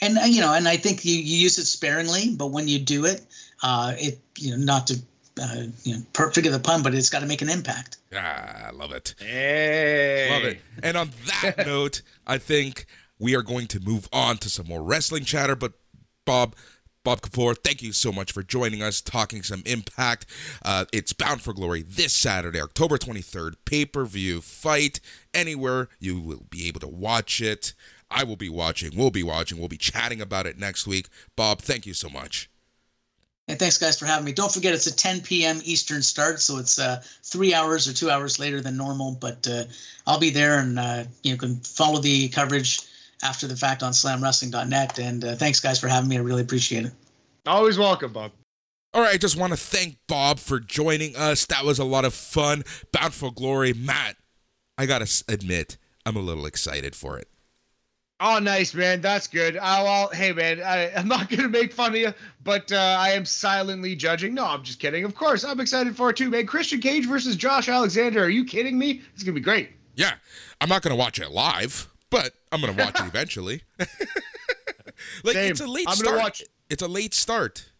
And uh, you know, and I think you, you use it sparingly, but when you do it, uh, it you know not to uh, you know per, forget the pun, but it's got to make an impact. Ah, I love it. Hey. Love it. And on that <laughs> note, I think we are going to move on to some more wrestling chatter. But Bob, Bob Kapur, thank you so much for joining us, talking some impact. Uh, it's Bound for Glory this Saturday, October 23rd, pay per view fight. Anywhere you will be able to watch it. I will be watching, we'll be watching, we'll be chatting about it next week. Bob, thank you so much. And thanks, guys, for having me. Don't forget, it's a 10 p.m. Eastern start, so it's uh, three hours or two hours later than normal. But uh, I'll be there, and uh, you can follow the coverage after the fact on slamwrestling.net. And uh, thanks, guys, for having me. I really appreciate it. Always welcome, Bob. All right, I just want to thank Bob for joining us. That was a lot of fun. Bound for Glory. Matt, I got to admit, I'm a little excited for it. Oh, nice, man. That's good. Oh, well, hey, man, I, am not <laughs> going to make fun of you, but uh, I am silently judging. No, I'm just kidding. Of course, I'm excited for it too, man. Christian Cage versus Josh Alexander. Are you kidding me? It's going to be great. Yeah. I'm not going to watch it live, but I'm going to watch it <laughs> eventually. <laughs> like Same. it's a late I'm start. Gonna watch. It's a late start.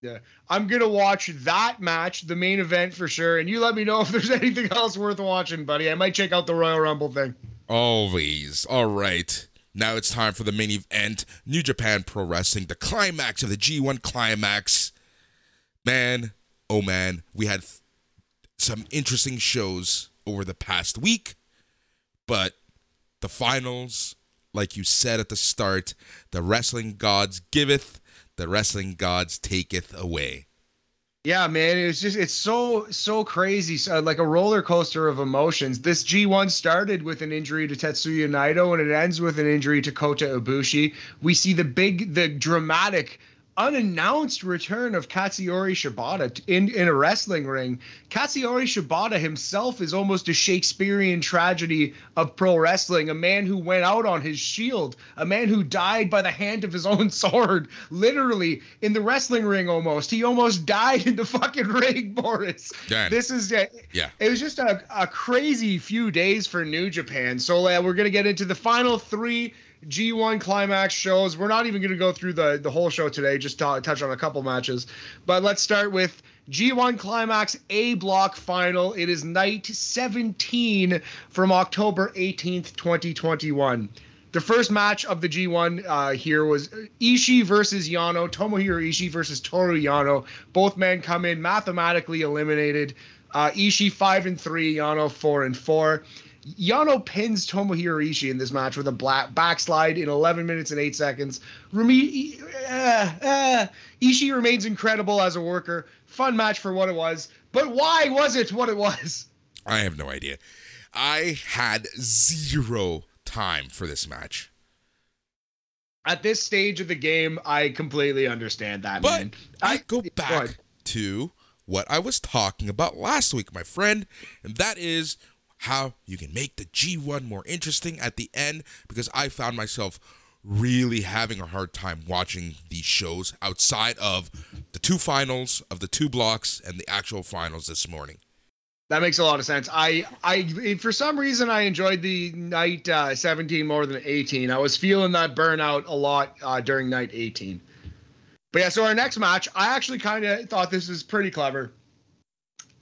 Yeah, I'm gonna watch that match, the main event for sure, and you let me know if there's <laughs> anything else worth watching, buddy. I might check out the Royal Rumble thing. Always. All right. Now it's time for the main event New Japan Pro Wrestling, the climax of the G1 climax. Man, oh man, we had some interesting shows over the past week, but the finals, like you said at the start, the wrestling gods giveth, the wrestling gods taketh away. Yeah, man, it was just it's so so crazy, so, like a roller coaster of emotions. This G1 started with an injury to Tetsuya Naito and it ends with an injury to Kota Ibushi. We see the big the dramatic unannounced return of Katsuyori Shibata in, in a wrestling ring. Katsuyori Shibata himself is almost a Shakespearean tragedy of pro wrestling. A man who went out on his shield, a man who died by the hand of his own <laughs> sword, literally in the wrestling ring almost. He almost died in the fucking <laughs> ring, Boris. This is, uh, yeah. It was just a, a crazy few days for New Japan. So uh, we're going to get into the final three G1 climax shows. We're not even going to go through the, the whole show today, just to touch on a couple matches. But let's start with G1 Climax A block final. It is night 17 from October 18th, 2021. The first match of the G1 uh, here was Ishii versus Yano, Tomohiro Ishii versus Toru Yano. Both men come in mathematically eliminated. Uh, Ishii five and three, Yano four and four. Yano pins Tomohiro Ishii in this match with a black backslide in 11 minutes and 8 seconds. Rumi, uh, uh, Ishii remains incredible as a worker. Fun match for what it was. But why was it what it was? I have no idea. I had zero time for this match. At this stage of the game, I completely understand that, but man. I, I go back go to what I was talking about last week, my friend, and that is how you can make the G1 more interesting at the end because I found myself really having a hard time watching these shows outside of the two finals of the two blocks and the actual finals this morning. That makes a lot of sense. I, I, for some reason, I enjoyed the night uh, 17 more than 18. I was feeling that burnout a lot uh, during night 18. But yeah, so our next match, I actually kind of thought this was pretty clever.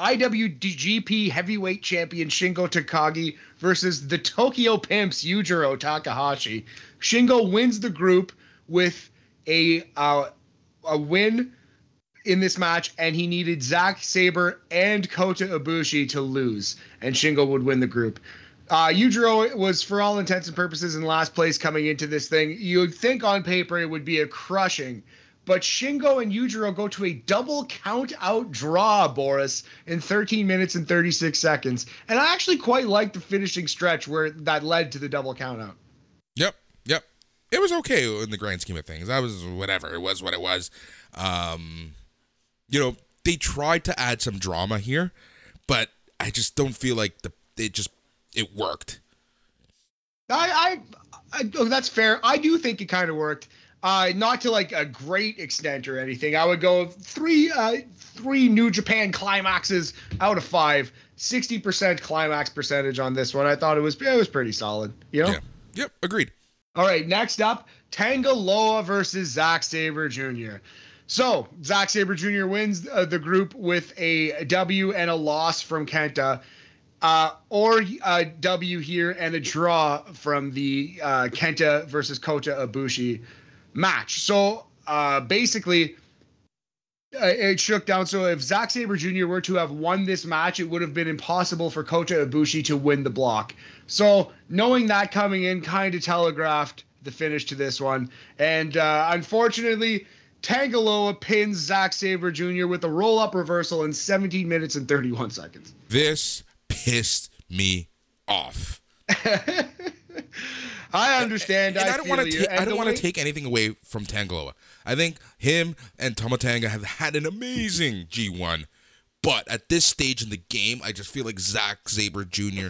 IWGP Heavyweight Champion Shingo Takagi versus the Tokyo Pimps Yujiro Takahashi. Shingo wins the group with a uh, a win in this match, and he needed Zack Sabre and Kota Ibushi to lose, and Shingo would win the group. Uh, Yujiro was, for all intents and purposes, in last place coming into this thing. You'd think on paper it would be a crushing, but Shingo and Yujiro go to a double count out draw, Boris, in 13 minutes and 36 seconds. And I actually quite like the finishing stretch where that led to the double count out. Yep, yep. It was okay in the grand scheme of things. I was whatever. It was what it was. Um, you know, they tried to add some drama here, but I just don't feel like the it just it worked. I, I, I oh, that's fair. I do think it kind of worked. Uh, not to like a great extent or anything. I would go three, uh, three New Japan climaxes out of five. Sixty percent climax percentage on this one. I thought it was it was pretty solid. You know. Yeah. Yep. Agreed. All right. Next up, Tanga Loa versus Zack Sabre Jr. So Zack Sabre Jr. wins uh, the group with a W and a loss from Kenta, uh, or a W here and a draw from the uh, Kenta versus Kota Ibushi match. So uh, basically, uh, it shook down. So if Zack Sabre Jr. were to have won this match, it would have been impossible for Kota Ibushi to win the block. So knowing that coming in kind of telegraphed the finish to this one, and uh, unfortunately Tanga Loa pins Zack Sabre Jr. with a roll up reversal in 17 minutes and 31 seconds. This pissed me off. <laughs> I understand. And, I, don't want to. Ta- I don't want to take anything away from Tanga Loa. I think him and Tama Tonga have had an amazing G1, but at this stage in the game, I just feel like Zack Sabre Jr.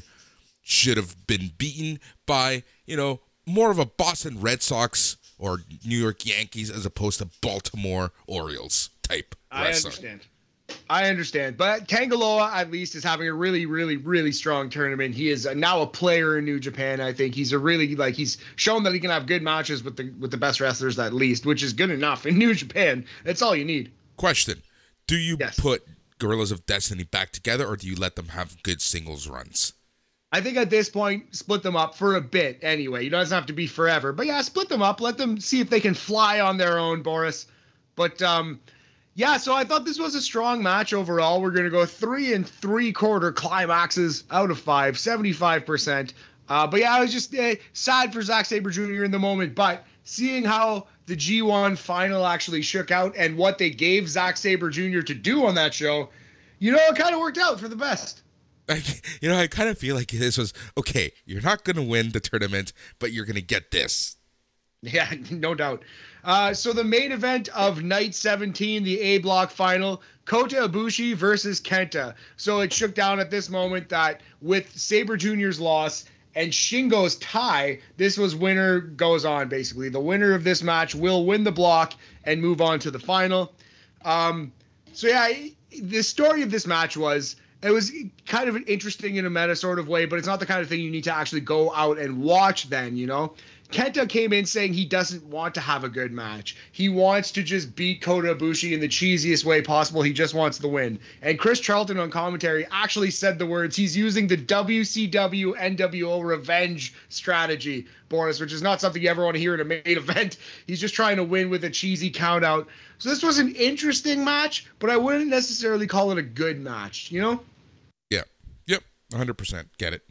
should have been beaten by you know more of a Boston Red Sox or New York Yankees as opposed to Baltimore Orioles type I understand. I understand. But Tanga Loa, at least, is having a really, really, really strong tournament. He is now a player in New Japan. I think he's a really like he's shown that he can have good matches with the with the best wrestlers at least, which is good enough in <laughs> New Japan. That's all you need. Question: Do you Yes. put Gorillas of Destiny back together, or do you let them have good singles runs? I think at this point, split them up for a bit anyway. It doesn't have to be forever. But yeah, split them up. Let them see if they can fly on their own, Boris. But um, yeah, so I thought this was a strong match overall. We're going to go three and three quarter climaxes out of five, 75%. Uh, but yeah, I was just uh, sad for Zack Sabre Jr. in the moment. But seeing how the G1 final actually shook out and what they gave Zack Sabre Jr. to do on that show, you know, it kind of worked out for the best. Like, <laughs> you know, I kind of feel like this was okay. You're not going to win the tournament, but you're going to get this. <laughs> Yeah, no doubt. Uh, so the main event of night 17, the A block final, Kota Ibushi versus Kenta. So it shook down at this moment that with Sabre Jr.'s loss and Shingo's tie, this was winner goes on basically. The winner of this match will win the block and move on to the final. Um, so yeah, the story of this match was it was kind of interesting in a meta sort of way, but it's not the kind of thing you need to actually go out and watch then, you know? Kenta came in saying he doesn't want to have a good match. He wants to just beat Kota Ibushi in the cheesiest way possible. He just wants the win. And Chris Charlton on commentary actually said the words he's using the WCW NWO revenge strategy, Boris, which is not something you ever want to hear in a main <laughs> event. He's just trying to win with a cheesy count out. So this was an interesting match, but I wouldn't necessarily call it a good match, you know? Yeah. Yep. 100%. Get it.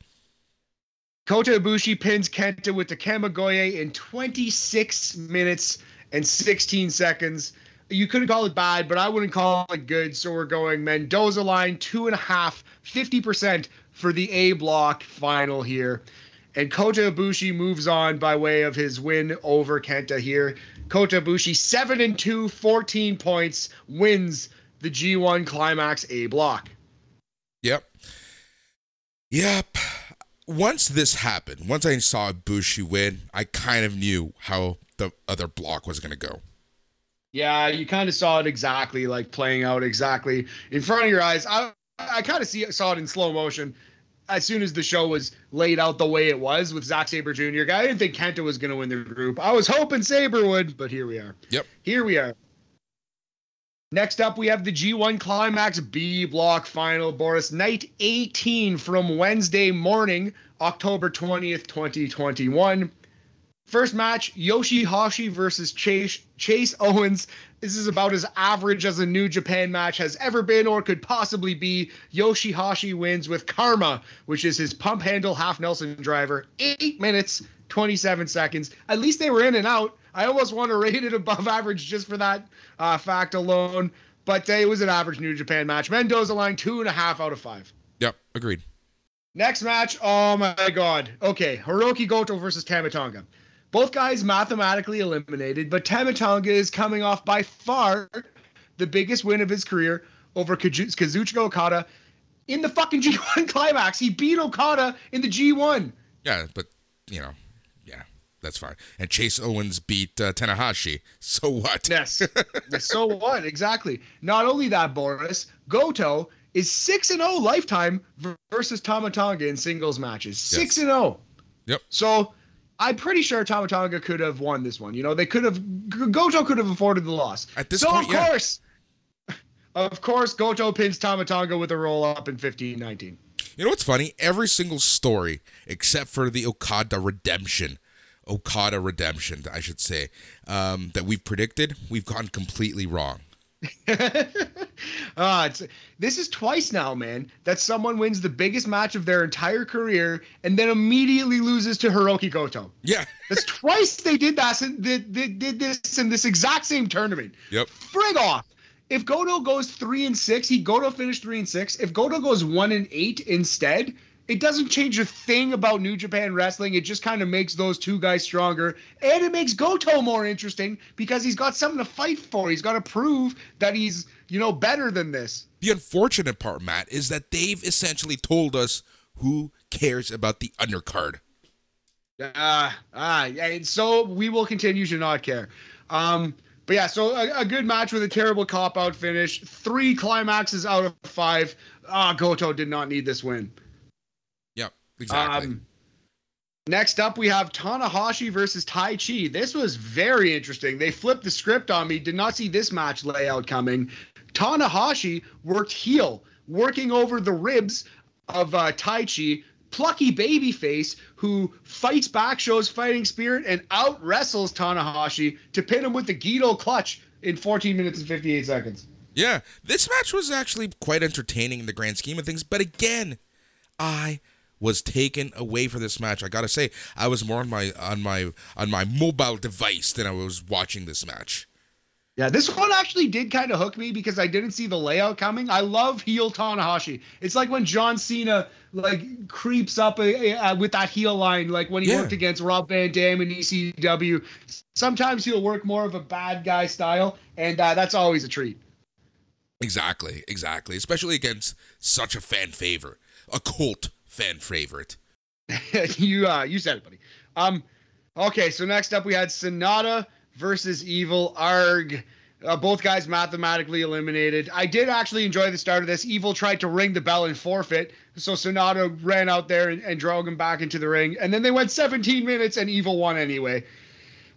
Kota Ibushi pins Kenta with the Kamigoye in 26 minutes and 16 seconds. You couldn't call it bad, but I wouldn't call it good. So we're going Mendoza line, two and a half, 50% for the A block final here. And Kota Ibushi moves on by way of his win over Kenta here. Kota Ibushi, 7 and 2, 14 points, wins the G1 Climax A block. Yep. Yep. Once this happened, once I saw Bushi win, I kind of knew how the other block was going to go. Yeah, you kind of saw it exactly like playing out exactly in front of your eyes. I I kind of see saw it in slow motion as soon as the show was laid out the way it was with Zack Sabre Jr. I didn't think Kenta was going to win the group. I was hoping Sabre would, but here we are. Yep. Here we are. Next up, we have the G1 Climax B Block Final, Boris. Night 18 from Wednesday morning, October 20th, 2021. First match, Yoshihashi versus Chase, Chase Owens. This is about as average as a New Japan match has ever been or could possibly be. Yoshihashi wins with Karma, which is his pump handle half Nelson driver. Eight minutes, 27 seconds. At least they were in and out. I almost want to rate it <laughs> above average just for that uh, fact alone. But uh, it was an average New Japan match. Mendoza line two and a half out of five. Yep, agreed. Next match, oh my god. Okay, Hiroki Goto versus Tama Tonga. Both guys mathematically eliminated, but Tama Tonga is coming off by far the biggest win of his career over Kazuchika Okada in the fucking <laughs> G1 climax. He beat Okada in the G1. Yeah, but you know, that's fine. And Chase Owens beat uh, Tanahashi. <laughs> So what? Yes. so <laughs> what? Exactly. Not only that, Boris Goto is six and zero lifetime versus Tama Tonga in singles matches. Six and zero. Yep. So I'm pretty sure Tama Tonga could have won this one. You know, they could have Goto could have afforded the loss. At this so point, of yeah. course, <laughs> of course, Goto pins Tama Tonga with a roll up in 15-19. You know what's funny? Every single story except for the Okada redemption, Okada redemption, I should say, um, that we've predicted, we've gone completely wrong. <laughs> ah, it's, this is twice now, man, that someone wins the biggest match of their entire career and then immediately loses to Hirooki Goto. Yeah. <laughs> That's twice they did that. They, they did this in this exact same tournament. Yep. Frig off. If Goto goes three and six, he Goto finished three and six. If Goto goes one and eight instead, it doesn't change a thing about New Japan Wrestling. It just kind of makes those two guys stronger. And it makes Goto more interesting because he's got something to fight for. He's got to prove that he's, you know, better than this. The unfortunate part, Matt, is that they've essentially told us who cares about the undercard. Ah, ah, and so we will continue to not care. Um, but yeah, so a, a good match with a terrible cop out finish. Three climaxes out of five. Ah, Goto did not need this win. Exactly. Um, next up, we have Tanahashi versus Taichi. This was very interesting. They flipped the script on me. Did not see this match layout coming. Tanahashi worked heel, working over the ribs of uh, Taichi. Plucky babyface who fights back, shows fighting spirit, and out wrestles Tanahashi to pin him with the Gedo clutch in 14 minutes and 58 seconds. Yeah, this match was actually quite entertaining in the grand scheme of things, but again, I was taken away for this match. I gotta say, I was more on my on my on my mobile device than I was watching this match. Yeah, this one actually did kind of hook me because I didn't see the layout coming. I love heel Tanahashi. It's like when John Cena like creeps up a, a, with that heel line, like when he Yeah. worked against Rob Van Dam in ECW. Sometimes he'll work more of a bad guy style, and uh, that's always a treat. Exactly, exactly. Especially against such a fan favorite, a cult fan favorite. <laughs> you uh, you said it, buddy. Um, okay, so next up we had Sanada versus Evil Arg. Uh, both guys mathematically eliminated. I did actually enjoy the start of this. Evil tried to ring the bell and forfeit, so Sanada ran out there and, and drove him back into the ring. And then they went 17 minutes, and Evil won anyway.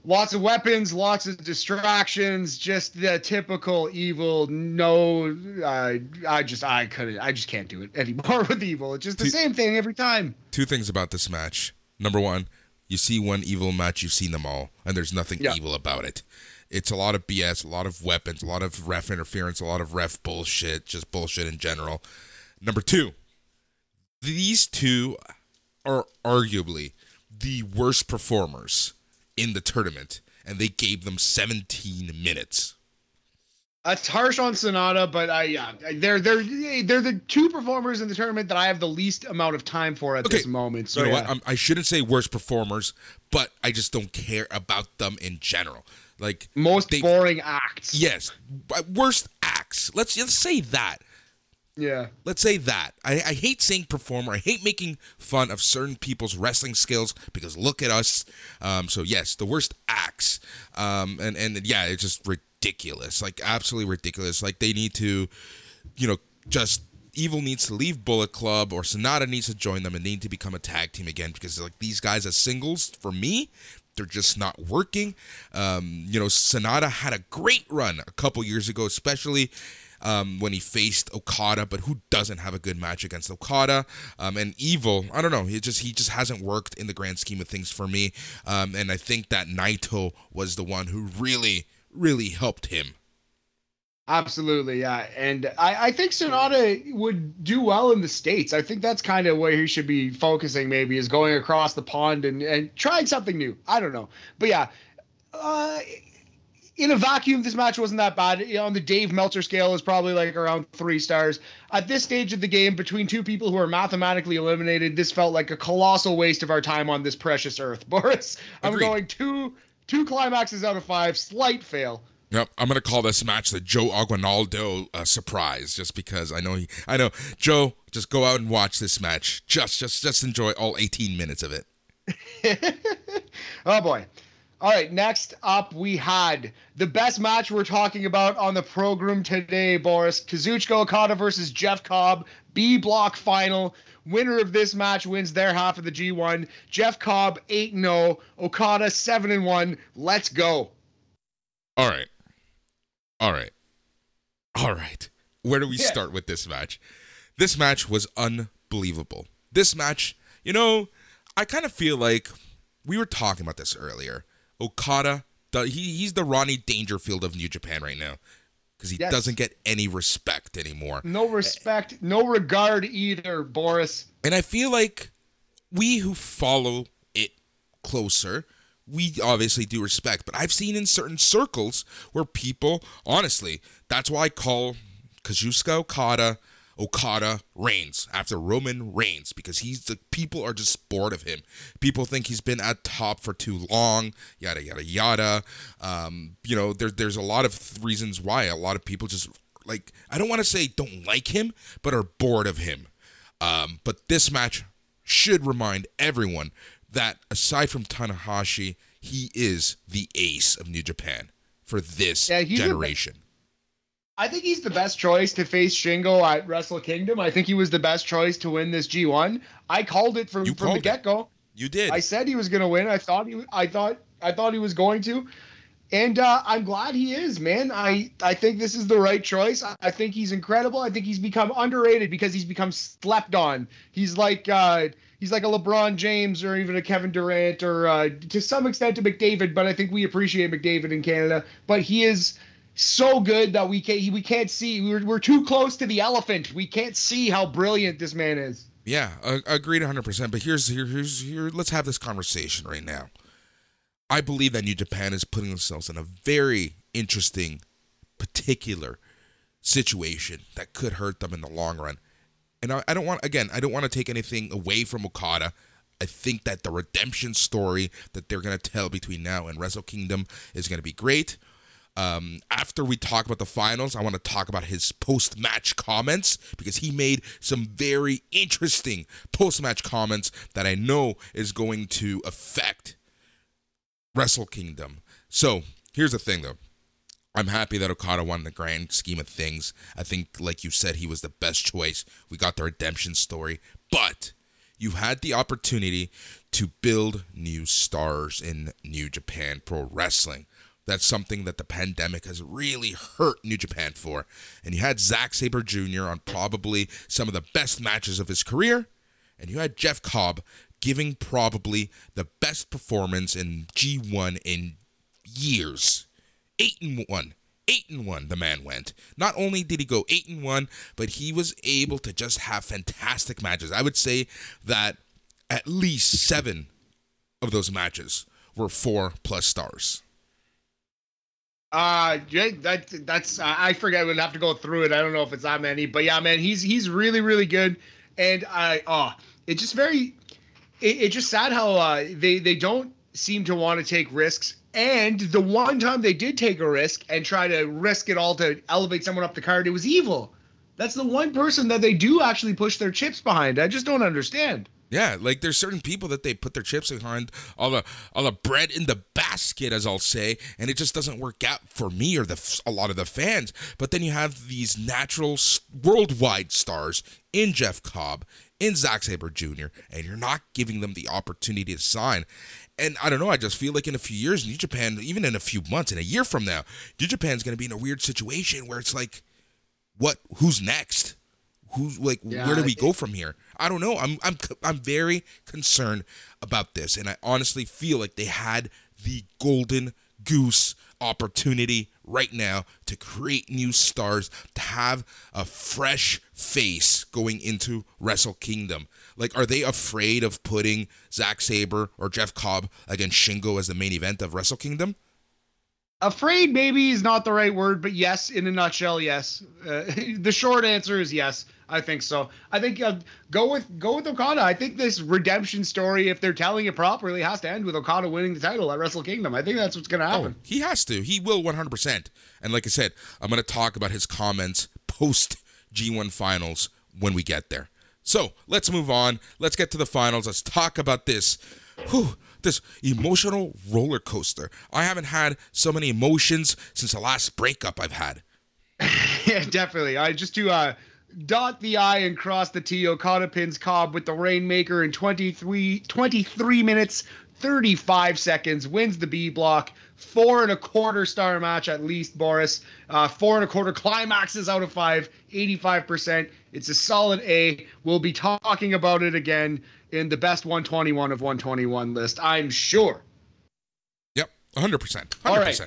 Lots of weapons, lots of distractions, just the typical Evil. No, uh, I just I couldn't, I just can't do it <laughs> anymore with Evil. It's just the Two- same thing every time. Two things about this match. Number one, you see one evil match, you've seen them all, and there's nothing Yeah. evil about it. It's a lot of BS, a lot of weapons, a lot of ref interference, a lot of ref bullshit, just bullshit in general. Number two, these two are arguably the worst performers in the tournament, and they gave them 17 minutes. Uh, That's harsh on Sanada, but I yeah, they're they're they're the two performers in the tournament that I have the least amount of time for at Okay, this moment. So you know yeah. I shouldn't say worst performers, but I just don't care about them in general. Like most they- boring acts. Yes, worst acts. Let's let's say that. Yeah. Let's say that. I, I hate saying performer. I hate making fun of certain people's wrestling skills because look at us. Um, so yes, the worst acts. Um, and and yeah, it's just ridiculous. Like absolutely ridiculous. Like they need to, you know, just Evil needs to leave Bullet Club or Sanada needs to join them and need to become a tag team again because like these guys as singles for me they're just not working. Um, you know, Sanada had a great run a couple years ago, especially um, when he faced Okada, but who doesn't have a good match against Okada? Um, and Evil, I don't know. He just he just hasn't worked in the grand scheme of things for me. Um, and I think that Naito was the one who really really helped him. Absolutely, yeah. And I, I think Sanada would do well in the States. I think that's kind of where he should be focusing, maybe, is going across the pond and, and trying something new. I don't know. But yeah, uh, in a vacuum, this match wasn't that bad. You know, on the Dave Meltzer scale, is probably like around three stars. At this stage of the game, between two people who are mathematically eliminated, this felt like a colossal waste of our time on this precious earth. <laughs> Boris, I'm Agreed. going two two climaxes out of five. Slight fail. Yep, I'm gonna call this match the Joe Aguinaldo uh, surprise, just because I know he, I know Joe. Just go out and watch this match. Just, just, just enjoy all 18 minutes of it. <laughs> oh boy. All right, next up we had the best match we're talking about on the program today, Boris. Kazuchika Okada versus Jeff Cobb, B block final. Winner of this match wins their half of the G1. Jeff Cobb 8 0, Okada 7 1. Let's go. All right, all right, all right. Where do we Yeah. start with this match? This match was unbelievable. This match, you know, I kind of feel like we were talking about this earlier. Okada, he, he's the Rodney Dangerfield of New Japan right now because he Yes. doesn't get any respect anymore. No respect, no regard either, Boris. And I feel like we who follow it closer, we obviously do respect. But I've seen in certain circles where people, honestly, that's why I call Kazuchika Okada Okada Reigns after Roman Reigns because he's the people are just bored of him. People think he's been at top for too long, yada yada yada. Um, you know, there, there's a lot of reasons why a lot of people just like I don't want to say don't like him, but are bored of him. Um, but this match should remind everyone that aside from Tanahashi, he is the ace of New Japan for this Yeah, he's a- generation. I think he's the best choice to face Shingo at Wrestle Kingdom. I think he was the best choice to win this G1. I called it from, You from the get go. you did. I said he was going to win. I thought he. I thought. I thought he was going to, and uh, I'm glad he is, man. I I think this is the right choice. I, I think he's incredible. I think he's become underrated because he's become slept on. He's like. Uh, He's like a LeBron James or even a Kevin Durant or uh, to some extent a McDavid, but I think we appreciate McDavid in Canada. But he is so good that we can't we can't see we're, we're too close to the elephant. We can't see how brilliant this man is. Yeah, uh, agreed 100%. But here's here, here's here. Let's have this conversation right now. I believe that New Japan is putting themselves in a very interesting, particular situation that could hurt them in the long run. And I, I don't want again. I don't want to take anything away from Okada. I think that the redemption story that they're gonna tell between now and Wrestle Kingdom is gonna be great. Um, after we talk about the finals, I want to talk about his post match comments because he made some very interesting post match comments that I know is going to affect Wrestle Kingdom. So here's the thing though. I'm happy that Okada won the grand scheme of things. I think, like you said, he was the best choice. We got the redemption story. But you had the opportunity to build new stars in New Japan Pro Wrestling. That's something that the pandemic has really hurt New Japan for. And you had Zack Sabre Jr. on probably some of the best matches of his career. And you had Jeff Cobb giving probably the best performance in G1 in years. Eight and one. Eight and one, the man went. Not only did he go eight and one, but he was able to just have fantastic matches. I would say that at least seven of those matches were four plus stars. Uh, yeah, that that's I I forget. We'd have to go through it. I don't know if it's that many, but yeah, man, he's he's really really good, and I oh, it's just very, it, it's just sad how uh they they don't seem to want to take risks. And the one time they did take a risk and try to risk it all to elevate someone up the card, it was evil. That's the one person that they do actually push their chips behind. I just don't understand. Yeah, like there's certain people that they put their chips behind, all the all the bread in the basket, as I'll say, and it just doesn't work out for me or the a lot of the fans. But then you have these natural worldwide stars in Jeff Cobb, in Zack Sabre Jr., and you're not giving them the opportunity to sign. And I don't know, I just feel like in a few years, New Japan, even in a few months, in a year from now, New Japan's going to be in a weird situation where it's like, what? Who's next? Who's like, yeah, where do we go from here? I don't know. I'm I'm I'm very concerned about this, and I honestly feel like they had the golden goose opportunity right now to create new stars, to have a fresh face going into Wrestle Kingdom. Like, are they afraid of putting Zack Sabre or Jeff Cobb against Shingo as the main event of Wrestle Kingdom? Afraid maybe is not the right word, but yes, in a nutshell, yes. Uh, <laughs> the short answer is yes. I think so. I think uh, go with go with Okada. I think this redemption story, if they're telling it properly, has to end with Okada winning the title at Wrestle Kingdom. I think that's what's going to happen. Oh, he has to. He will 100%. And like I said, I'm going to talk about his comments post G1 finals when we get there. So let's move on. Let's get to the finals. Let's talk about this. Whew, this emotional roller coaster. I haven't had so many emotions since the last breakup I've had. <laughs> yeah, definitely. I just to uh, dot the I and cross the T. Okada pins Cobb with the Rainmaker in 23, 23 minutes, 35 seconds, wins the B block. Four and a quarter star match at least, Boris. Uh, four and a quarter climaxes out of five, 85%. It's a solid A. We'll be talking about it again in the best 121 of 121 list, I'm sure. Yep, 100%. 100%. All right.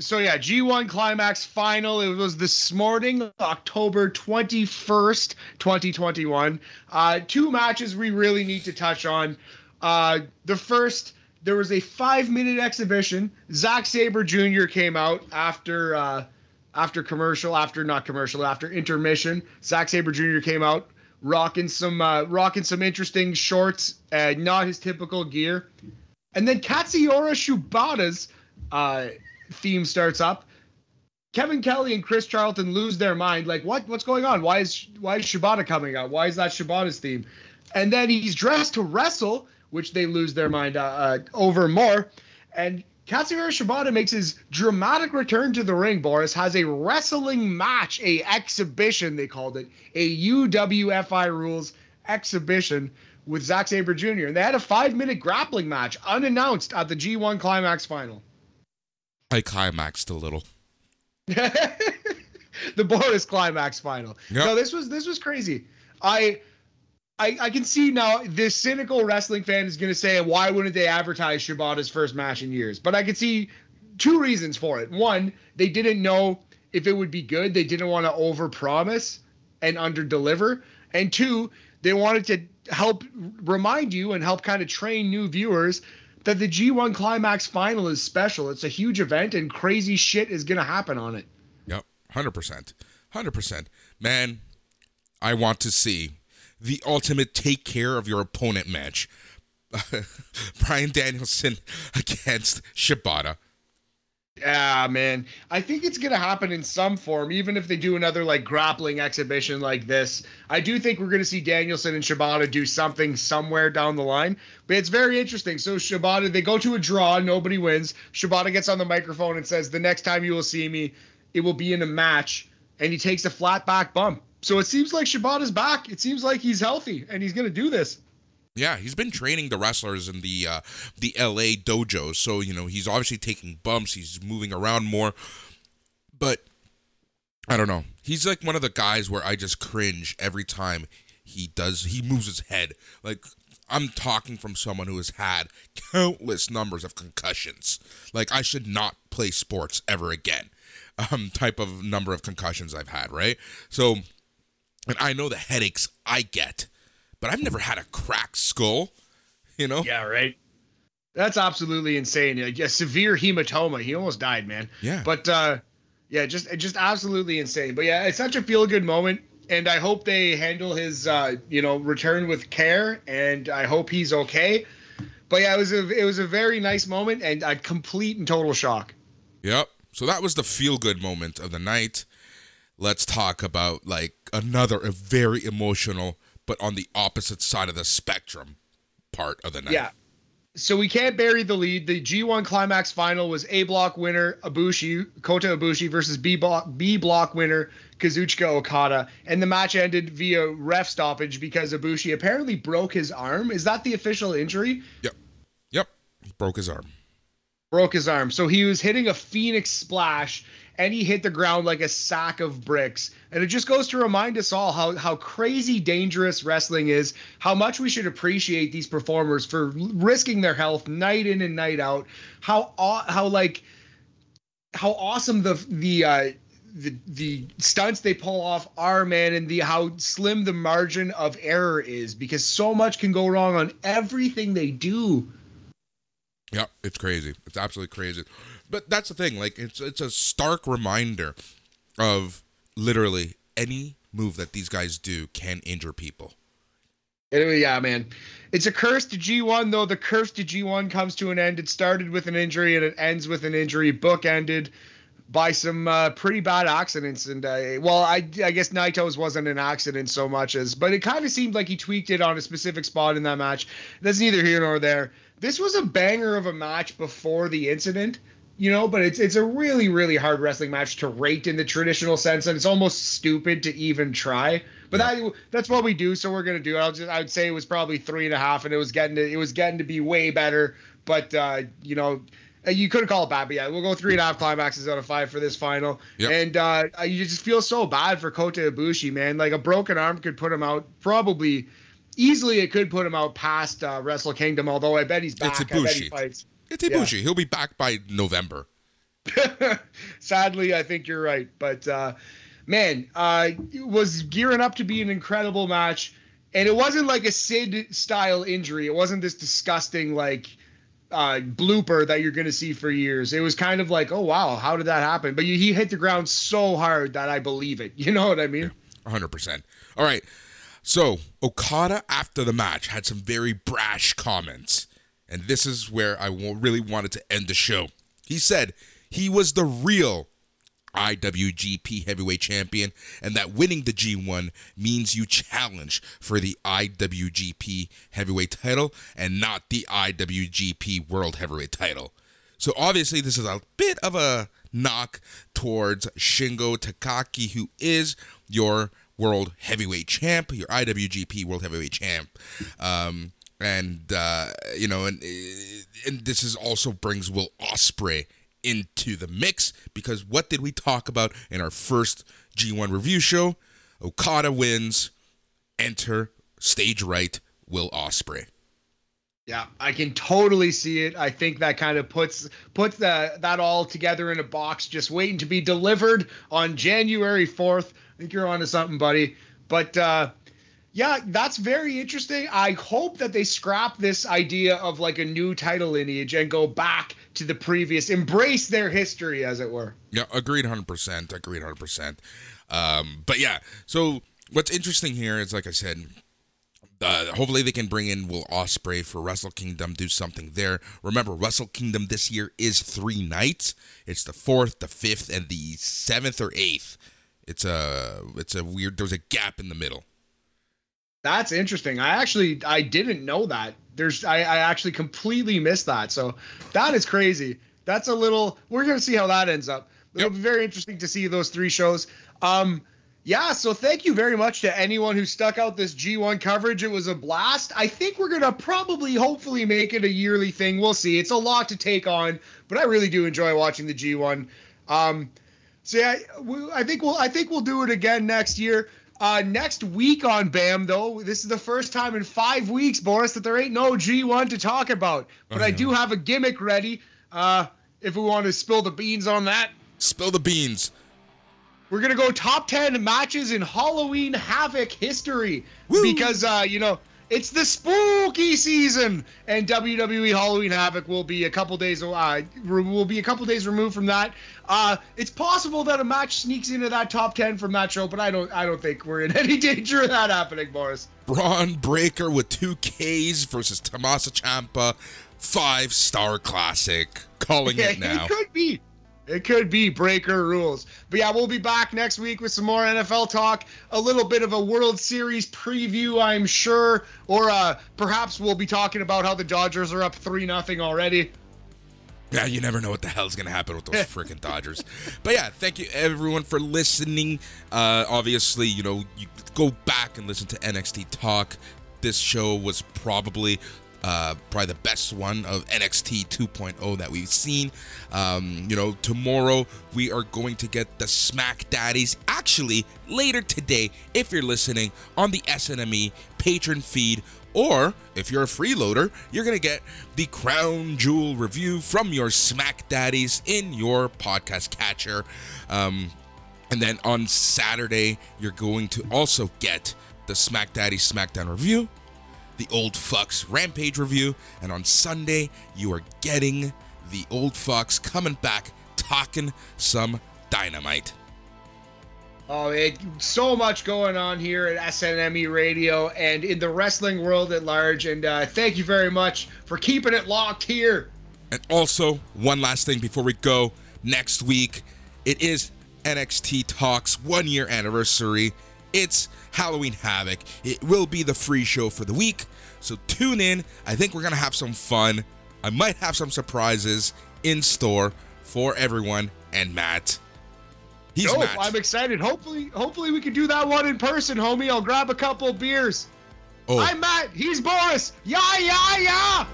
So yeah, G1 Climax final. It was this morning, October 21st, 2021. Uh, two matches we really need to touch on. Uh, the first, there was a five-minute exhibition. Zack Sabre Jr. came out after uh, after commercial, after not commercial, after intermission. Zack Sabre Jr. came out rocking some uh, rocking some interesting shorts, uh, not his typical gear. And then Katsuyori Shibata's uh, theme starts up. Kevin Kelly and Chris Charlton lose their mind. Like, what? What's going on? Why is why is Shibata coming out? Why is that Shibata's theme? And then he's dressed to wrestle, which they lose their mind uh, uh, over more. And Katsuyori Shibata makes his dramatic return to the ring. Boris has a wrestling match, a exhibition they called it, a UWFI rules exhibition with Zack Sabre Jr. And they had a five minute grappling match unannounced at the G1 Climax final. I climaxed a little. <laughs> the Boris climax final. Yep. No, this was this was crazy. I I, I can see now this cynical wrestling fan is going to say, why wouldn't they advertise Shibata's first match in years? But I can see two reasons for it. One, they didn't know if it would be good. They didn't want to overpromise and underdeliver. And two, they wanted to help remind you and help kind of train new viewers that the G1 Climax final is special. It's a huge event and crazy shit is going to happen on it. Yep, 100%. 100%. Man, I want to see the ultimate take care of your opponent match. <laughs> Bryan Danielson against Shibata. Yeah, man. I think it's gonna happen in some form, even if they do another like grappling exhibition like this. I do think we're gonna see Danielson and Shibata do something somewhere down the line. But it's very interesting. So Shibata, they go to a draw, nobody wins. Shibata gets on the microphone and says, "The next time you will see me, it will be in a match," and he takes a flat back bump. So it seems like Shibata's back. It seems like he's healthy and he's gonna do this. Yeah, he's been training the wrestlers in the uh, the LA dojo, so you know he's obviously taking bumps. He's moving around more, but I don't know. He's like one of the guys where I just cringe every time he does. He moves his head. Like I'm talking from someone who has had countless numbers of concussions. Like I should not play sports ever again. Um, type of number of concussions I've had, right? So, and I know the headaches I get but I've never had a cracked skull. You know? Yeah, right. That's absolutely insane. A, severe hematoma. He almost died, man. Yeah. But uh, yeah, just just absolutely insane. But yeah, it's such a feel good moment, and I hope they handle his uh, you know return with care, and I hope he's okay. But yeah, it was a it was a very nice moment, and a complete and total shock. Yep. So that was the feel good moment of the night. Let's talk about like another a very emotional but on the opposite side of the spectrum part of the night. Yeah. So we can't bury the lead. The G1 Climax final was A block winner Ibushi Kota Ibushi versus B block B block winner Kazuchika Okada, and the match ended via ref stoppage because Ibushi apparently broke his arm. Is that the official injury? Yep. Yep. He broke his arm. Broke his arm. So he was hitting a Phoenix splash and he hit the ground like a sack of bricks. And it just goes to remind us all how how crazy dangerous wrestling is, how much we should appreciate these performers for risking their health night in and night out. How how like how awesome the the uh the the stunts they pull off are man and the how slim the margin of error is because so much can go wrong on everything they do. Yeah, it's crazy. It's absolutely crazy. But that's the thing. Like it's it's a stark reminder of literally any move that these guys do can injure people. Anyway, yeah, man. It's a curse to G1, though. The curse to G1 comes to an end. It started with an injury and it ends with an injury. Book ended by some uh, pretty bad accidents. And uh, well, I, I guess Naito's wasn't an accident so much as, but it kind of seemed like he tweaked it on a specific spot in that match. That's neither here nor there. This was a banger of a match before the incident you know but it's it's a really really hard wrestling match to rate in the traditional sense and it's almost stupid to even try but yeah. that that's what we do so we're gonna do it i'll just i would say it was probably three and a half and it was getting to it was getting to be way better but uh you know uh, you couldn't call it bad, but yeah, we'll go three and a half climaxes out of five for this final. Yep. And uh, you just feel so bad for Kota Ibushi, man. Like a broken arm could put him out probably easily. It could put him out past uh, Wrestle Kingdom, although I bet he's back. It's Ibushi. I bet he fights. It's Ibushi. Yeah. He'll be back by November. <laughs> Sadly, I think you're right. But uh, man, uh, was gearing up to be an incredible match, and it wasn't like a Sid style injury. It wasn't this disgusting like uh, blooper that you're going to see for years. It was kind of like, oh wow, how did that happen? But you, he hit the ground so hard that I believe it. <laughs> You know what I mean? Hundred percent. All right. So Okada after the match had some very brash comments, and this is where I really wanted to end the show. He said he was the real IWGP Heavyweight Champion, and that winning the G1 means you challenge for the IWGP Heavyweight title and not the IWGP World Heavyweight title. So obviously, this is a bit of a knock towards Shingo Takagi, who is your World Heavyweight Champ, your IWGP World Heavyweight Champ. Um, and uh, you know, and and this is also brings Will Ospreay into the mix because what did we talk about in our first G1 review show? Okada wins, enter stage right Will Ospreay. Yeah, I can totally see it. I think that kind of puts puts that that all together in a box, just waiting to be delivered on January fourth. I think you're onto something, buddy. But uh, yeah, that's very interesting. I hope that they scrap this idea of like a new title lineage and go back to the previous, embrace their history, as it were. Yeah, agreed 100%. Agreed 100%. Um, but yeah, so what's interesting here is, like I said, uh, hopefully they can bring in Will Ospreay for Wrestle Kingdom, do something there. Remember, Wrestle Kingdom this year is three nights. It's the fourth, the fifth, and the seventh or eighth. It's a it's a weird. There's a gap in the middle. That's interesting. I actually I didn't know that. There's I, I actually completely missed that. So that is crazy. That's a little we're gonna see how that ends up. It'll yep. be very interesting to see those three shows. Um yeah, so thank you very much to anyone who stuck out this G1 coverage. It was a blast. I think we're gonna probably, hopefully, make it a yearly thing. We'll see. It's a lot to take on, but I really do enjoy watching the G1. Um, so yeah, we, I think we'll, I think we'll do it again next year. Uh, next week on BAM, though, this is the first time in five weeks, Boris, that there ain't no G1 to talk about. But I do have a gimmick ready. Uh, if we want to spill the beans on that, spill the beans. We're gonna go top ten matches in Halloween Havoc history Woo! because uh, you know it's the spooky season, and WWE Halloween Havoc will be a couple days. Uh, will be a couple days removed from that. Uh, it's possible that a match sneaks into that top ten from that show, but I don't. I don't think we're in <laughs> any danger of that happening, Boris. Bron Breakker with two Ks versus Tommaso Ciampa, five star classic. Calling yeah, it <laughs> now. It could be. It could be breaker rules. But yeah, we'll be back next week with some more NFL talk, a little bit of a World Series preview, I'm sure, or uh, perhaps we'll be talking about how the Dodgers are up 3 nothing already. Yeah, you never know what the hell's gonna happen with those freaking Dodgers. But yeah, thank you everyone for listening. Uh, obviously, you know, you go back and listen to NXT Talk. This show was probably uh, probably the best one of NXT 2.0 that we've seen. Um, you know, tomorrow we are going to get the Smack Daddies. Actually, later today, if you're listening on the SNME patron feed, or if you're a freeloader, you're going to get the Crown Jewel review from your Smack Daddies in your podcast catcher. Um, and then on Saturday, you're going to also get the Smack Daddy SmackDown review the Old Fucks Rampage review, and on Sunday, you are getting the Old Fucks coming back talking some dynamite. Oh, it, so much going on here at SNME Radio and in the wrestling world at large. And uh, thank you very much for keeping it locked here. And also, one last thing before we go. Next week, it is NXT Talks one year anniversary. It's Halloween Havoc. It will be the free show for the week. So tune in. I think we're going to have some fun. I might have some surprises in store for everyone and Matt. He's Dope. Matt. I'm excited. Hopefully, hopefully we can do that one in person, homie. I'll grab a couple beers. Oh. I'm Matt. He's Boris. Yeah, yeah, yeah.